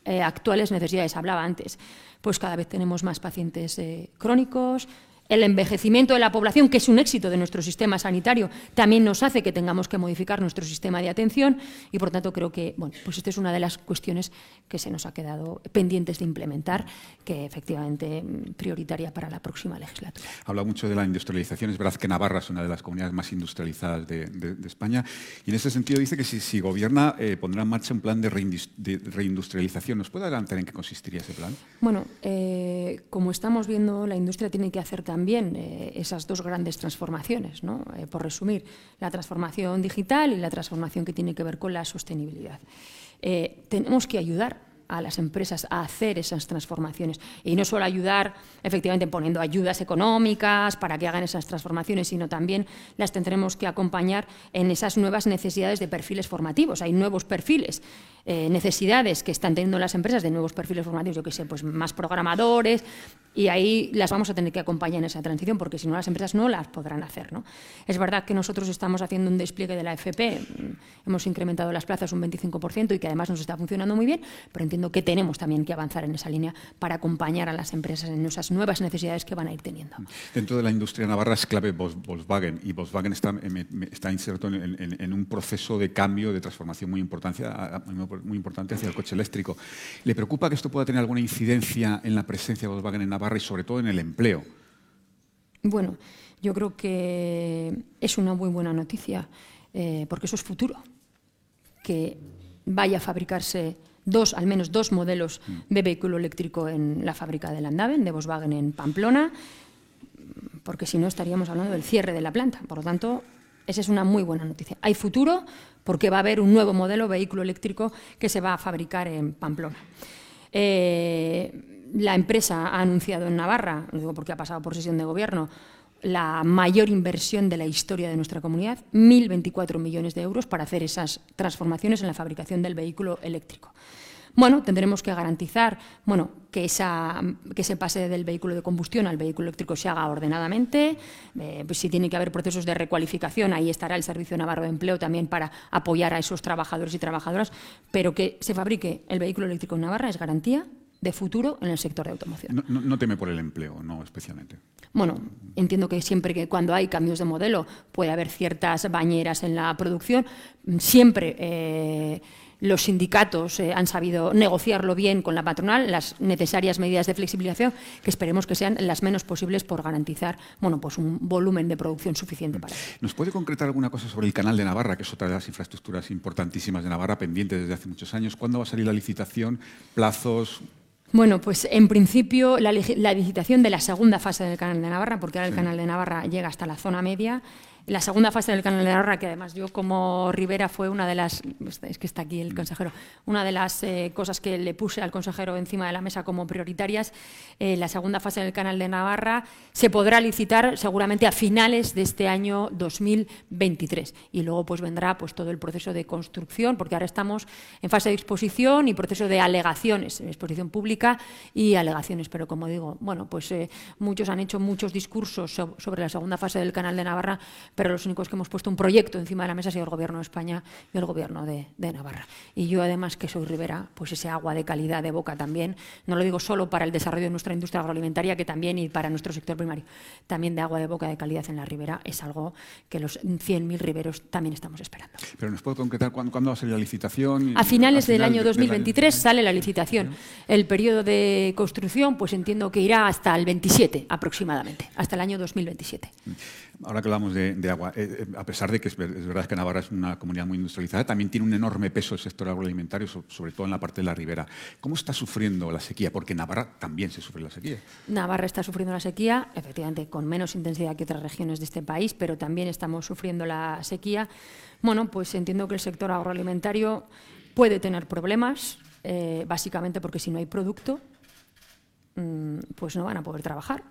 eh, actuales necesidades. Hablaba antes, pues cada vez tenemos más pacientes crónicos, el envejecimiento de la población, que es un éxito de nuestro sistema sanitario, también nos hace que tengamos que modificar nuestro sistema de atención y, por tanto, creo que bueno, pues esta es una de las cuestiones que se nos ha quedado pendientes de implementar, que efectivamente mm, prioritaria para la próxima legislatura. Habla mucho de la industrialización. Es verdad que Navarra es una de las comunidades más industrializadas de, España y en ese sentido dice que si, gobierna eh, pondrá en marcha un plan de, reindustrialización. ¿Nos puede adelantar en qué consistiría ese plan? Bueno, eh, como estamos viendo, la industria tiene que hacer también eh, esas dos grandes transformaciones. Eh, por resumir, la transformación digital y la transformación que tiene que ver con la sostenibilidad. Eh, tenemos que ayudar a las empresas a hacer esas transformaciones. Y no solo ayudar, efectivamente, poniendo ayudas económicas para que hagan esas transformaciones, sino también las tendremos que acompañar en esas nuevas necesidades de perfiles formativos. Hay nuevos perfiles, eh, necesidades que están teniendo las empresas de nuevos perfiles formativos, yo qué sé, pues más programadores, y ahí las vamos a tener que acompañar en esa transición, porque si no, las empresas no las podrán hacer. ¿no? Es verdad que nosotros estamos haciendo un despliegue de la FP, hemos incrementado las plazas un 25% y que además nos está funcionando muy bien, pero que tenemos también que avanzar en esa línea para acompañar a las empresas en esas nuevas necesidades que van a ir teniendo. Dentro de la industria navarra es clave Volkswagen y Volkswagen está, está inserto en, un proceso de cambio, de transformación muy importante, muy importante hacia el coche eléctrico. ¿Le preocupa que esto pueda tener alguna incidencia en la presencia de Volkswagen en Navarra y sobre todo en el empleo? Bueno, yo creo que es una muy buena noticia, eh, porque eso es futuro. Que vaya a fabricarse dos, al menos dos modelos de vehículo eléctrico en la fábrica de Landaven, de Volkswagen en Pamplona, porque si no estaríamos hablando del cierre de la planta. Por lo tanto, esa es una muy buena noticia. Hay futuro porque va a haber un nuevo modelo vehículo eléctrico que se va a fabricar en Pamplona. Eh, la empresa ha anunciado en Navarra, no digo porque ha pasado por sesión de gobierno, la mayor inversión de la historia de nuestra comunidad, 1.024 millones de euros para hacer esas transformaciones en la fabricación del vehículo eléctrico. Bueno, tendremos que garantizar bueno, que, esa, que ese pase del vehículo de combustión al vehículo eléctrico se haga ordenadamente. Eh, pues si tiene que haber procesos de recualificación, ahí estará el Servicio Navarro de Empleo también para apoyar a esos trabajadores y trabajadoras. Pero que se fabrique el vehículo eléctrico en Navarra es garantía de futuro en el sector de automoción. No, teme por el empleo, no especialmente. Bueno, entiendo que siempre que cuando hay cambios de modelo puede haber ciertas bañeras en la producción, siempre eh, los sindicatos eh, han sabido negociarlo bien con la patronal, las necesarias medidas de flexibilización, que esperemos que sean las menos posibles por garantizar bueno, pues un volumen de producción suficiente para ¿Nos puede concretar alguna cosa sobre el canal de Navarra, que es otra de las infraestructuras importantísimas de Navarra, pendiente desde hace muchos años? ¿Cuándo va a salir la licitación? ¿Plazos? Bueno, pues en principio la, licitación de la segunda fase del Canal de Navarra, porque ahora el Canal de Navarra llega hasta la zona media, la segunda fase del Canal de Navarra, que además yo como Rivera fue una de las, es que está aquí el consejero, una de las eh, cosas que le puse al consejero encima de la mesa como prioritarias, eh, la segunda fase del Canal de Navarra se podrá licitar seguramente a finales de este año 2023 y luego pues vendrá pues todo el proceso de construcción, porque ahora estamos en fase de exposición y proceso de alegaciones, exposición pública y alegaciones, pero como digo, bueno, pues eh, muchos han hecho muchos discursos sobre la segunda fase del Canal de Navarra, pero los únicos que hemos puesto un proyecto encima de la mesa ha sido el Gobierno de España y el Gobierno de, Navarra. Y yo, además, que soy Rivera, pues ese agua de calidad de boca también, no lo digo solo para el desarrollo de nuestra industria agroalimentaria, que también, y para nuestro sector primario, también de agua de boca de calidad en la Ribera, es algo que los 100.000 riberos también estamos esperando. Pero nos puede concretar cuándo, va a salir la licitación. A finales del año 2023 sale la licitación. El periodo de construcción, pues entiendo que irá hasta el 27 aproximadamente, hasta el año 2027. Ahora que hablamos de, eh, eh, a pesar de que es, verdad que Navarra es una comunidad muy industrializada, también tiene un enorme peso el sector agroalimentario, sobre todo en la parte de la ribera. ¿Cómo está sufriendo la sequía? Porque Navarra también se sufre la sequía. Navarra está sufriendo la sequía, efectivamente, con menos intensidad que otras regiones de este país, pero también estamos sufriendo la sequía. Bueno, pues entiendo que el sector agroalimentario puede tener problemas, eh, básicamente porque si no hay producto, mm, pues no van a poder trabajar.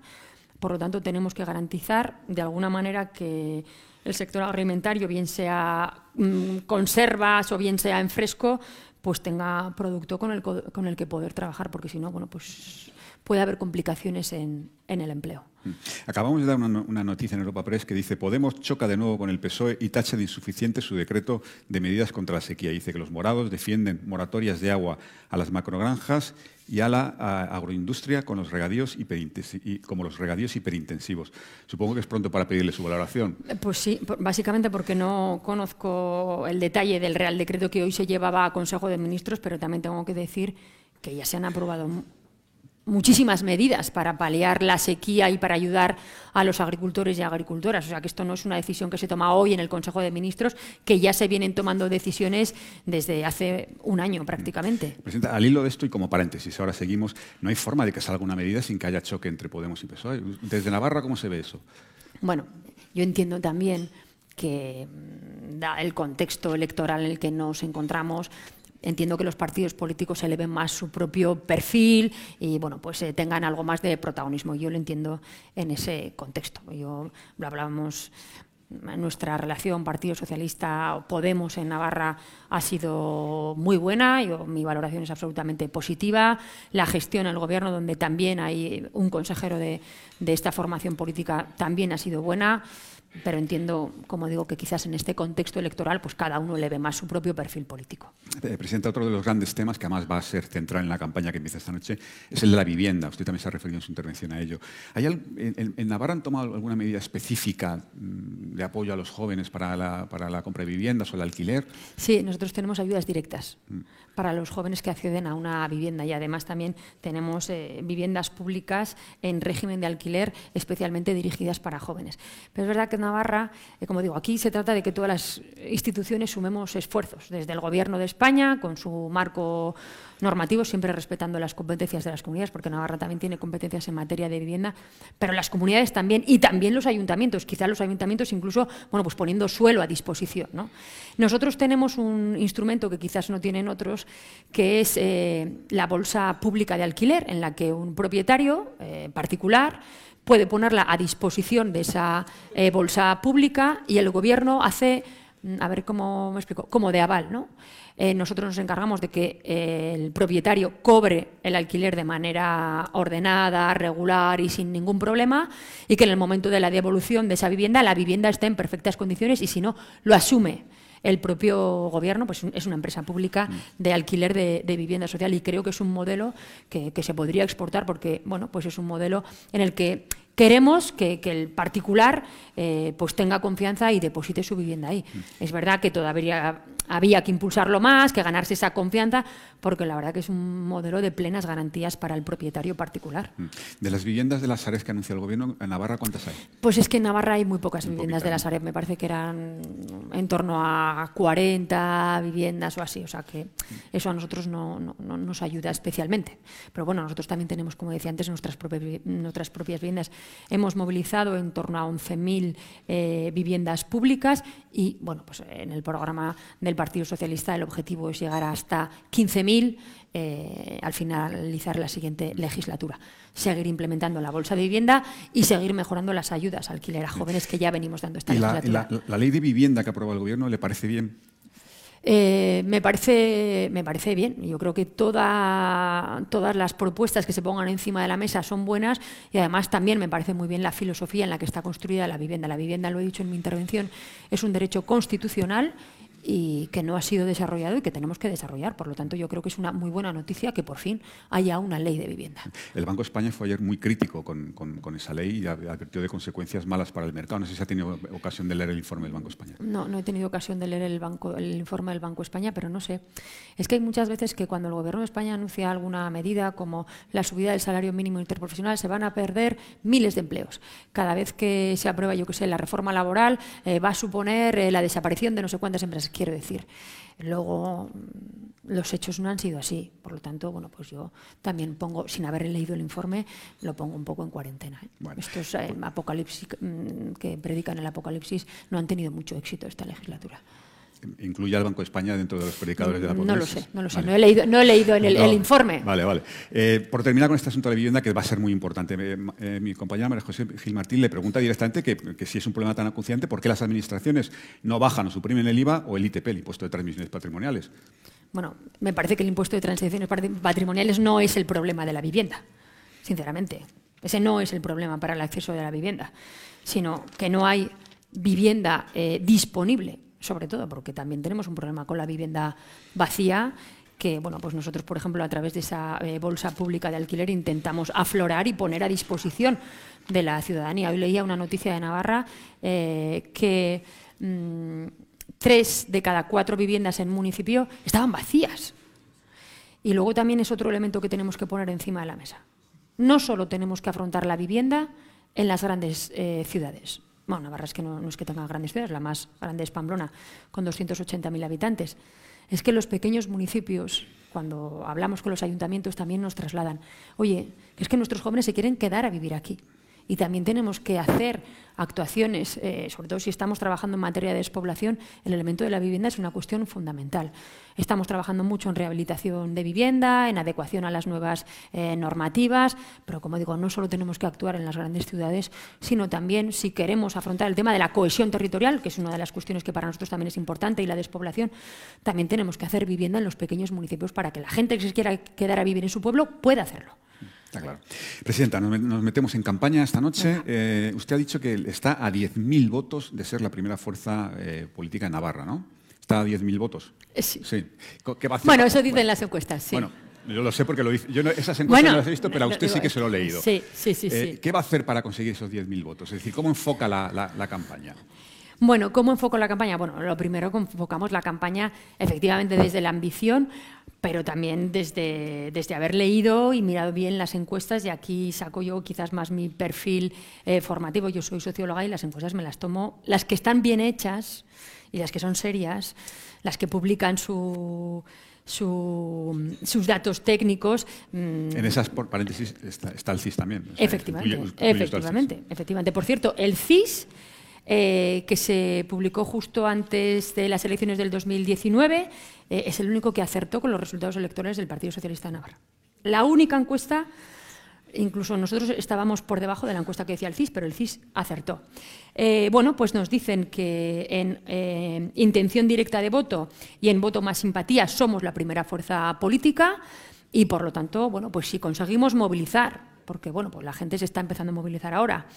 Por lo tanto, tenemos que garantizar de alguna manera que el sector agroalimentario, bien sea mm, conservas o bien sea en fresco, pues tenga producto con el, con el que poder trabajar, porque si no, bueno, pues puede haber complicaciones en, el empleo. Mm. Acabamos de dar una, noticia en Europa Press que dice Podemos choca de nuevo con el PSOE y tacha de insuficiente su decreto de medidas contra la sequía. Dice que los morados defienden moratorias de agua a las macrogranjas y a la agroindustria con los regadíos como los regadíos hiperintensivos. Supongo que es pronto para pedirle su valoración. Pues sí, básicamente porque no conozco el detalle del Real Decreto que hoy se llevaba a Consejo de Ministros, pero también tengo que decir que ya se han aprobado muchísimas medidas para paliar la sequía y para ayudar a los agricultores y agricultoras. O sea que esto no es una decisión que se toma hoy en el Consejo de Ministros, que ya se vienen tomando decisiones desde hace un año prácticamente. Presidenta, al hilo de esto y como paréntesis, ahora seguimos, no hay forma de que salga una medida sin que haya choque entre Podemos y PSOE. Desde Navarra, ¿cómo se ve eso? Bueno, yo entiendo también que mm, da el contexto electoral en el que nos encontramos, entiendo que los partidos políticos eleven más su propio perfil y bueno, pues eh, tengan algo más de protagonismo. Yo lo entiendo en ese contexto. Yo hablábamos nuestra relación Partido Socialista Podemos en Navarra ha sido muy buena, yo, mi valoración es absolutamente positiva. La gestión el Gobierno, donde también hay un consejero de esta formación política, también ha sido buena pero entiendo, como digo, que quizás en este contexto electoral pues cada uno le ve más su propio perfil político. Eh, Presidenta, otro de los grandes temas que además va a ser central en la campaña que empieza esta noche es el de la vivienda. Usted también se ha referido en su intervención a ello. ¿Hay en, Navarra han tomado alguna medida específica mm, de apoyo a los jóvenes para la, para la compra de viviendas o el alquiler? Sí, nosotros tenemos ayudas directas mm. para los jóvenes que acceden a una vivienda y además también tenemos eh, viviendas públicas en régimen de alquiler especialmente dirigidas para jóvenes. Pero es verdad que Navarra, eh, como digo, aquí se trata de que todas las instituciones sumemos esfuerzos, desde el Gobierno de España, con su marco normativo, siempre respetando las competencias de las comunidades, porque Navarra también tiene competencias en materia de vivienda, pero las comunidades también, y también los ayuntamientos, quizá los ayuntamientos incluso, bueno, pues poniendo suelo a disposición. Nosotros tenemos un instrumento que quizás no tienen otros, que es eh, la bolsa pública de alquiler, en la que un propietario eh, particular puede ponerla a disposición de esa eh, bolsa pública y el Gobierno hace mm, a ver cómo me explico, como de aval, ¿no? Eh, nosotros nos encargamos de que eh, el propietario cobre el alquiler de manera ordenada, regular y sin ningún problema y que en el momento de la devolución de esa vivienda la vivienda esté en perfectas condiciones y si no, lo asume el propio gobierno, pues es una empresa pública de alquiler de, vivienda social y creo que es un modelo que, que, se podría exportar porque bueno, pues es un modelo en el que queremos que, el particular eh, pues tenga confianza y deposite su vivienda ahí. Mm. Es verdad que todavía había que impulsarlo más, que ganarse esa confianza, porque la verdad que es un modelo de plenas garantías para el propietario particular. Mm. De las viviendas de la Sareb que anuncia el gobierno, ¿en Navarra cuántas hay? Pues es que en Navarra hay muy pocas viviendas de la Sareb, me parece que eran en torno a 40 viviendas o así, o sea que eso a nosotros no, nos ayuda especialmente. Pero bueno, nosotros también tenemos, como decía antes, nuestras propias, nuestras propias viviendas. Hemos movilizado en torno a 11.000 eh, viviendas públicas y, bueno, pues en el programa del Partido Socialista el objetivo es llegar hasta 15.000 eh, al finalizar la siguiente legislatura. Seguir implementando la bolsa de vivienda y seguir mejorando las ayudas al alquiler a jóvenes que ya venimos dando esta legislatura. la, ley de vivienda que aprobado el Gobierno le parece bien? Eh, me, parece, me parece bien. Yo creo que todas las propuestas que se pongan encima de la mesa son buenas y además también me parece muy bien la filosofía en la que está construida la vivienda. La vivienda, lo he dicho en mi intervención, es un derecho constitucional y que no ha sido desarrollado y que tenemos que desarrollar. Por lo tanto, yo creo que es una muy buena noticia que por fin haya una ley de vivienda. El Banco de España fue ayer muy crítico con, con, esa ley y advirtió de consecuencias malas para el mercado. No sé si ha tenido ocasión de leer el informe del Banco de España. No, no he tenido ocasión de leer el, banco, el informe del Banco de España, pero no sé. Es que hay muchas veces que cuando el Gobierno de España anuncia alguna medida como la subida del salario mínimo interprofesional, se van a perder miles de empleos. Cada vez que se aprueba, yo que sé, la reforma laboral, eh, va a suponer eh, la desaparición de no sé cuántas empresas quiero decir. Luego, mm, los hechos no han sido así. Por lo tanto, bueno, pues yo también pongo, sin haber leído el informe, lo pongo un poco en cuarentena. ¿eh? Estos eh, apocalipsis mm, que predican el apocalipsis no han tenido mucho éxito esta legislatura incluye al Banco de España dentro de los predicadores de la pobreza. No lo sé, no lo sé. No, he leído, no he leído en el, informe. Vale, vale. Eh, por terminar con este asunto de la vivienda, que va a ser muy importante, eh, mi compañera María José Gil Martín le pregunta directamente que, si es un problema tan acuciante, ¿por qué las administraciones no bajan o suprimen el IVA o el ITP, el impuesto de transmisiones patrimoniales? Bueno, me parece que el impuesto de transmisiones patrimoniales no es el problema de la vivienda, sinceramente. Ese no es el problema para el acceso de la vivienda, sino que no hay vivienda eh, disponible sobre todo porque también tenemos un problema con la vivienda vacía que bueno, pues nosotros, por ejemplo, a través de esa eh, bolsa pública de alquiler intentamos aflorar y poner a disposición de la ciudadanía. Hoy leía una noticia de Navarra eh, que mm, tres de cada cuatro viviendas en municipio estaban vacías. Y luego también es otro elemento que tenemos que poner encima de la mesa. No solo tenemos que afrontar la vivienda en las grandes eh, ciudades, bueno, Navarra es que no, es que tenga grandes ciudades, la más grande es Pamplona, con 280.000 habitantes. Es que los pequeños municipios, cuando hablamos con los ayuntamientos, también nos trasladan, oye, es que nuestros jóvenes se quieren quedar a vivir aquí y también tenemos que hacer actuaciones, eh, sobre todo si estamos trabajando en materia de despoblación, el elemento de la vivienda es una cuestión fundamental. Estamos trabajando mucho en rehabilitación de vivienda, en adecuación a las nuevas eh, normativas, pero como digo, no solo tenemos que actuar en las grandes ciudades, sino también si queremos afrontar el tema de la cohesión territorial, que es una de las cuestiones que para nosotros también es importante, y la despoblación, también tenemos que hacer vivienda en los pequeños municipios para que la gente que se quiera quedar a vivir en su pueblo pueda hacerlo. Presidenta, nos, metemos en campaña esta noche. Eh, usted ha dicho que está a 10.000 votos de ser la primera fuerza eh, política en Navarra, ¿no? Está a 10.000 votos. Eh, sí. bueno, eso dicen las encuestas, sí. Bueno, yo lo sé porque lo hice. Yo esas encuestas no las he visto, pero a usted sí que se lo he leído. Sí, sí, sí. ¿Qué va a hacer para conseguir esos 10.000 votos? Es decir, ¿cómo enfoca la campaña? Bueno, ¿cómo enfoco la campaña? Bueno, lo primero que enfocamos la campaña efectivamente desde la ambición, pero también desde, desde haber leído y mirado bien las encuestas, y aquí saco yo quizás más mi perfil eh, formativo. Yo soy socióloga y las encuestas me las tomo, las que están bien hechas y las que son serias, las que publican su, sus datos técnicos. Mm, en esas por paréntesis está, el CIS también. efectivamente, efectivamente, efectivamente. Por cierto, el CIS eh, que se publicó justo antes de las elecciones del 2019, eh, es el único que acertó con los resultados electorales del Partido Socialista de Navarra. La única encuesta Incluso nosotros estábamos por debajo de la encuesta que decía el CIS, pero el CIS acertó. Eh, bueno, pues nos dicen que en intención directa de voto y en voto más simpatía somos la primera fuerza política y, por lo tanto, bueno, pues si conseguimos movilizar, porque bueno, pues la gente se está empezando a movilizar ahora,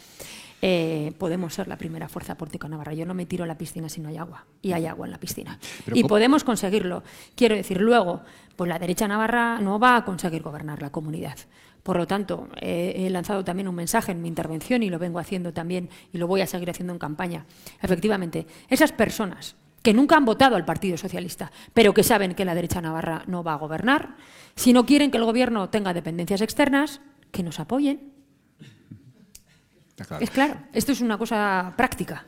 eh, podemos ser la primera fuerza política navarra. Yo no me tiro a la piscina si no hay agua, y hay agua en la piscina. y podemos conseguirlo. Quiero decir, luego, pues la derecha navarra no va a conseguir gobernar la comunidad. Por lo tanto, he lanzado también un mensaje en mi intervención y lo vengo haciendo también y lo voy a seguir haciendo en campaña. Efectivamente, esas personas que nunca han votado al Partido Socialista, pero que saben que la derecha navarra no va a gobernar, si no quieren que el Gobierno tenga dependencias externas, que nos apoyen, es claro, esto es una cosa práctica.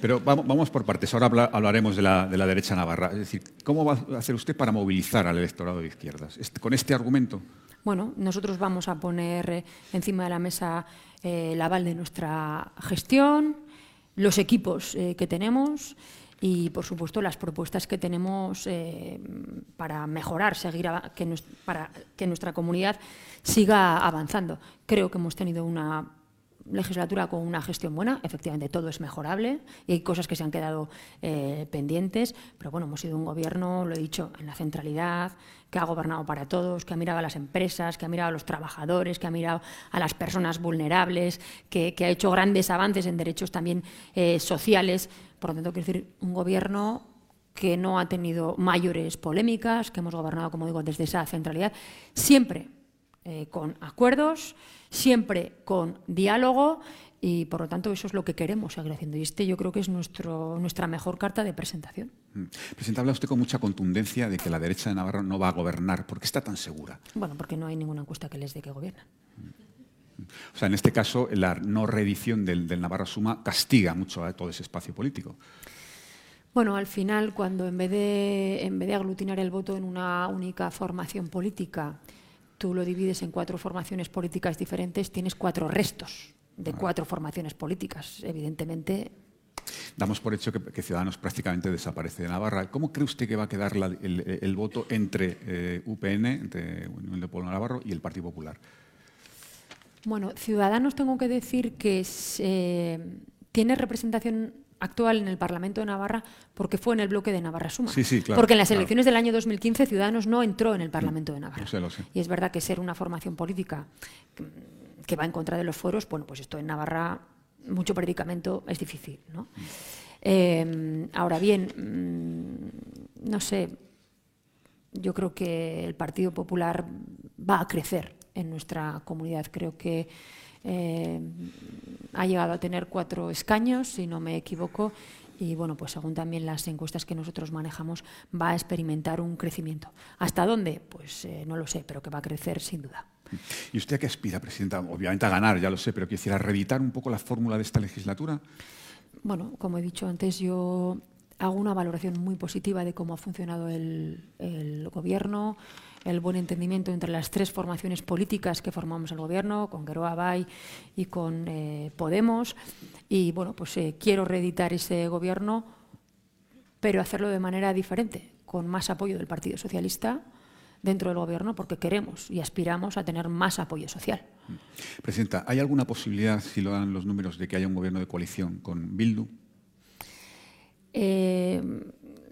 Pero vamos, por partes. Ahora hablaremos de la, derecha navarra. Es decir, ¿cómo va a hacer usted para movilizar al electorado de izquierdas? ¿Con este argumento? Bueno, nosotros vamos a poner eh, encima de la mesa eh, el aval de nuestra gestión, los equipos eh, que tenemos y, por supuesto, las propuestas que tenemos para mejorar, seguir para que nuestra comunidad siga avanzando. Creo que hemos tenido una legislatura con una gestión buena, efectivamente todo es mejorable y hay cosas que se han quedado eh, pendientes, pero bueno, hemos sido un gobierno, lo he dicho, en la centralidad, que ha gobernado para todos, que ha mirado a las empresas, que ha mirado a los trabajadores, que ha mirado a las personas vulnerables, que, ha hecho grandes avances en derechos también eh, sociales. Por lo tanto, quiero decir, un gobierno que no ha tenido mayores polémicas, que hemos gobernado, como digo, desde esa centralidad, siempre eh, con acuerdos, siempre con diálogo y por lo tanto eso es lo que queremos seguir haciendo. Y este yo creo que es nuestro, nuestra mejor carta de presentación. Mm. Presidente, habla usted con mucha contundencia de que la derecha de Navarra no va a gobernar. ¿Por qué está tan segura? Bueno, porque no hay ninguna encuesta que les dé que gobiernan. O sea, en este caso, la no reedición del, Navarra Suma castiga mucho a todo ese espacio político. Bueno, al final, cuando en vez, de, en vez de aglutinar el voto en una única formación política, tú lo divides en cuatro formaciones políticas diferentes, tienes cuatro restos de cuatro formaciones políticas. Evidentemente. Damos por hecho que, Ciudadanos prácticamente desaparece de Navarra. ¿Cómo cree usted que va a quedar el, voto entre eh, UPN, entre Unión de Pueblo Navarro, y el Partido Popular? Bueno, Ciudadanos tengo que decir que eh, tiene representación actual en el Parlamento de Navarra porque fue en el bloque de Navarra Suma. Sí, sí, claro, porque en las elecciones del año 2015 Ciudadanos no entró en el Parlamento de Navarra. Lo sé, lo sé. Y es verdad que ser una formación política que va en contra de los fueros, bueno, pues esto en Navarra, mucho predicamento es difícil. ¿no? Eh, ahora bien, mm, no sé, yo creo que el Partido Popular va a crecer en nuestra comunidad. Creo que eh, ha llegado a tener cuatro escaños, si no me equivoco, y bueno, pues según también las encuestas que nosotros manejamos, va a experimentar un crecimiento. ¿Hasta dónde? Pues eh, no lo sé, pero que va a crecer sin duda. ¿Y usted a qué aspira, Presidenta? Obviamente a ganar, ya lo sé, pero quisiera reeditar un poco la fórmula de esta legislatura. Bueno, como he dicho antes, yo hago una valoración muy positiva de cómo ha funcionado el, el Gobierno el buen entendimiento entre las tres formaciones políticas que formamos el gobierno, con Geroa Bay y con eh, Podemos. Y bueno, pues eh, quiero reeditar ese gobierno, pero hacerlo de manera diferente, con más apoyo del Partido Socialista dentro del gobierno, porque queremos y aspiramos a tener más apoyo social. Presidenta, ¿hay alguna posibilidad, si lo dan los números, de que haya un gobierno de coalición con Bildu? Eh,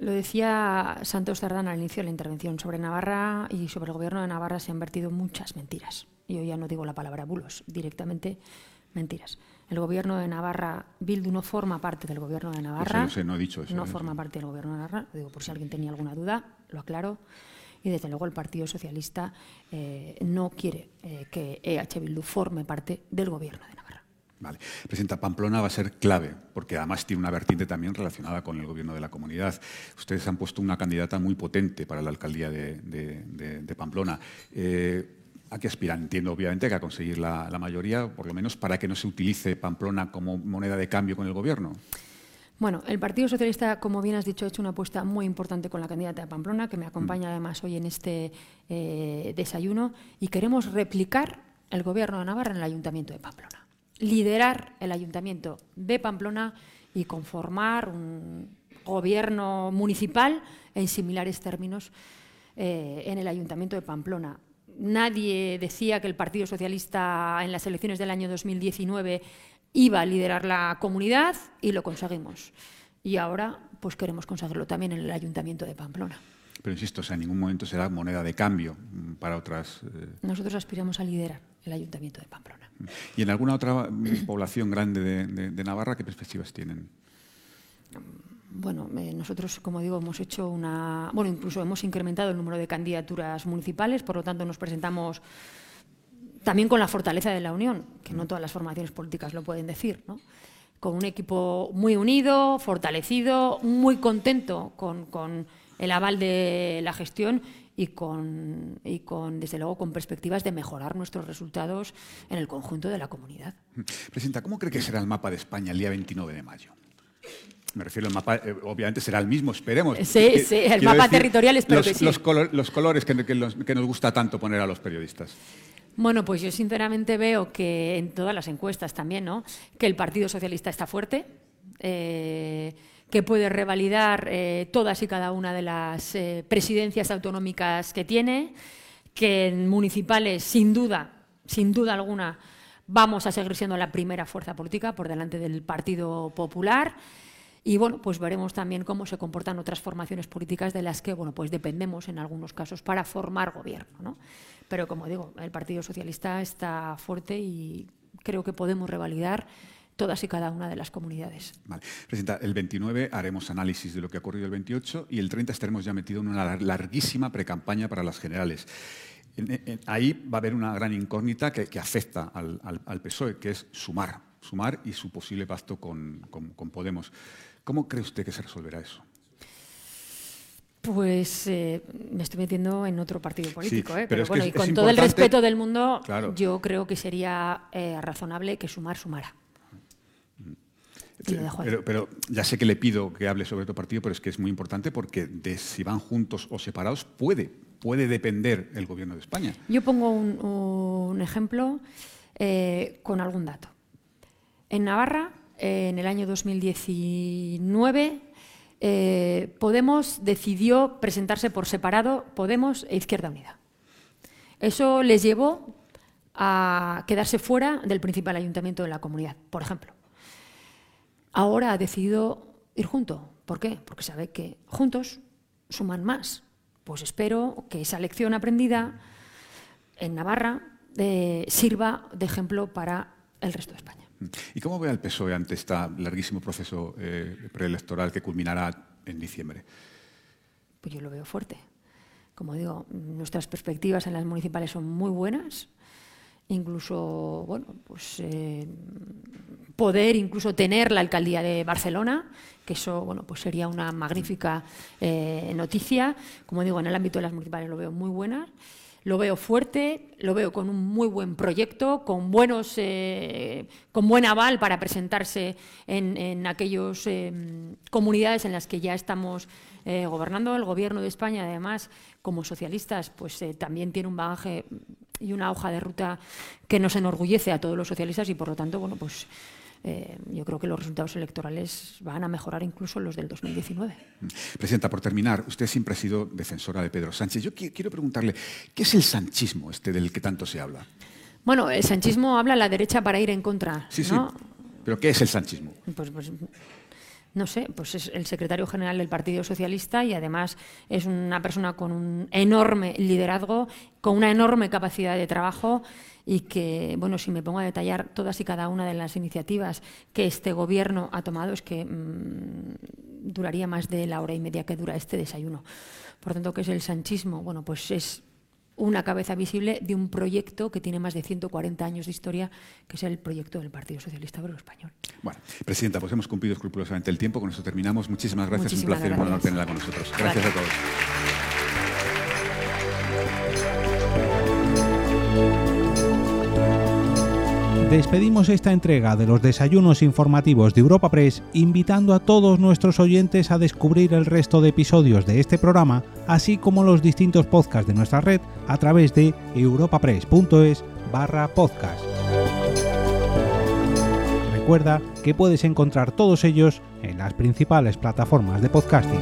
lo decía Santos Tardán al inicio de la intervención. Sobre Navarra y sobre el gobierno de Navarra se han vertido muchas mentiras. Yo ya no digo la palabra bulos, directamente mentiras. El gobierno de Navarra, Bildu no forma parte del gobierno de Navarra. no he dicho eso. No forma parte del gobierno de Navarra. Lo digo por si alguien tenía alguna duda, lo aclaro. Y desde luego el Partido Socialista eh, no quiere eh, que EH Bildu forme parte del gobierno de Navarra. Vale. Presidenta, Pamplona va a ser clave, porque además tiene una vertiente también relacionada con el gobierno de la comunidad. Ustedes han puesto una candidata muy potente para la alcaldía de, Pamplona. Eh, ¿A qué aspiran? Entiendo, obviamente, que a conseguir la, mayoría, por lo menos para que no se utilice Pamplona como moneda de cambio con el gobierno. Bueno, el Partido Socialista, como bien has dicho, ha hecho una apuesta muy importante con la candidata de Pamplona, que me acompaña mm. además hoy en este eh, desayuno, y queremos replicar el gobierno de Navarra en el Ayuntamiento de Pamplona liderar el Ayuntamiento de Pamplona y conformar un gobierno municipal en similares términos eh, en el Ayuntamiento de Pamplona. nadie decía que el Partido Socialista en las elecciones del año 2019 iba a liderar la comunidad y lo conseguimos. Y ahora pues queremos conseguirlo también en el Ayuntamiento de Pamplona. Pero insisto, o sea, en ningún momento será moneda de cambio para otras. Eh... Nosotros aspiramos a liderar el Ayuntamiento de Pamplona. ¿Y en alguna otra mm, población grande de, de, de Navarra qué perspectivas tienen? Bueno, eh, nosotros, como digo, hemos hecho una. Bueno, incluso hemos incrementado el número de candidaturas municipales, por lo tanto, nos presentamos también con la fortaleza de la Unión, que no todas las formaciones políticas lo pueden decir, ¿no? con un equipo muy unido, fortalecido, muy contento con, con el aval de la gestión y con, y con, desde luego, con perspectivas de mejorar nuestros resultados en el conjunto de la comunidad. Presidenta, ¿cómo cree que será el mapa de España el día 29 de mayo? Me refiero al mapa, eh, obviamente será el mismo, esperemos. Sí, sí, el mapa territorial espero los, que sí. Los, los colores que, que, los, que nos gusta tanto poner a los periodistas. Bueno, pues yo sinceramente veo que en todas las encuestas también, ¿no? Que el Partido Socialista está fuerte, eh, que puede revalidar eh, todas y cada una de las eh, presidencias autonómicas que tiene, que en municipales, sin duda, sin duda alguna, vamos a seguir siendo la primera fuerza política por delante del Partido Popular. Y bueno, pues veremos también cómo se comportan otras formaciones políticas de las que bueno, pues dependemos en algunos casos para formar gobierno. ¿no? Pero como digo, el Partido Socialista está fuerte y creo que podemos revalidar todas y cada una de las comunidades. Vale. Presidenta, el 29 haremos análisis de lo que ha ocurrido el 28 y el 30 estaremos ya metidos en una larguísima precampaña para las generales. En, en, ahí va a haber una gran incógnita que, que afecta al, al, al, PSOE, que es sumar, sumar y su posible pacto con, con, con Podemos. ¿Cómo cree usted que se resolverá eso? Pues eh, me estoy metiendo en otro partido político, sí, ¿eh? pero, pero bueno, y con todo el respeto del mundo, claro. yo creo que sería eh, razonable que sumar sumara. Pero, pero, ya sé que le pido que hable sobre otro partido, pero es que es muy importante porque de si van juntos o separados puede, puede depender el gobierno de España. Yo pongo un, un ejemplo eh, con algún dato. En Navarra, en el año 2019, eh, Podemos decidió presentarse por separado, Podemos e Izquierda Unida. Eso les llevó a quedarse fuera del principal ayuntamiento de la comunidad, por ejemplo. Ahora ha decidido ir junto. ¿Por qué? Porque sabe que juntos suman más. Pues espero que esa lección aprendida en Navarra eh, sirva de ejemplo para el resto de España. ¿Y cómo ve al PSOE ante este larguísimo proceso eh, preelectoral que culminará en diciembre? Pues yo lo veo fuerte. Como digo, nuestras perspectivas en las municipales son muy buenas. Incluso, bueno, pues eh, poder incluso tener la alcaldía de Barcelona, que eso, bueno, pues sería una magnífica eh, noticia. Como digo, en el ámbito de las municipales lo veo muy buenas. Lo veo fuerte, lo veo con un muy buen proyecto, con buenos, eh, con buen aval para presentarse en, en aquellas eh, comunidades en las que ya estamos eh, gobernando. El Gobierno de España, además, como socialistas, pues eh, también tiene un bagaje y una hoja de ruta que nos enorgullece a todos los socialistas y, por lo tanto, bueno, pues eh, yo creo que los resultados electorales van a mejorar incluso los del 2019. Presidenta, por terminar, usted siempre ha sido defensora de Pedro Sánchez. Yo quiero preguntarle, ¿qué es el sanchismo este del que tanto se habla? Bueno, el sanchismo habla a la derecha para ir en contra. Sí, ¿no? sí. ¿Pero qué es el sanchismo? Pues, pues no sé, pues es el secretario general del Partido Socialista y además es una persona con un enorme liderazgo, con una enorme capacidad de trabajo y que, bueno, si me pongo a detallar todas y cada una de las iniciativas que este gobierno ha tomado, es que mmm, duraría más de la hora y media que dura este desayuno. Por tanto, ¿qué es el sanchismo? Bueno, pues es una cabeza visible de un proyecto que tiene más de 140 años de historia, que es el proyecto del Partido Socialista Obrero Español. Bueno, Presidenta, pues hemos cumplido escrupulosamente el tiempo, con eso terminamos. Muchísimas gracias, Muchísimas un placer y un honor tenerla con nosotros. Gracias, gracias. a todos. Despedimos esta entrega de los desayunos informativos de Europa Press invitando a todos nuestros oyentes a descubrir el resto de episodios de este programa, así como los distintos podcasts de nuestra red a través de europapress.es barra podcast. Recuerda que puedes encontrar todos ellos en las principales plataformas de podcasting.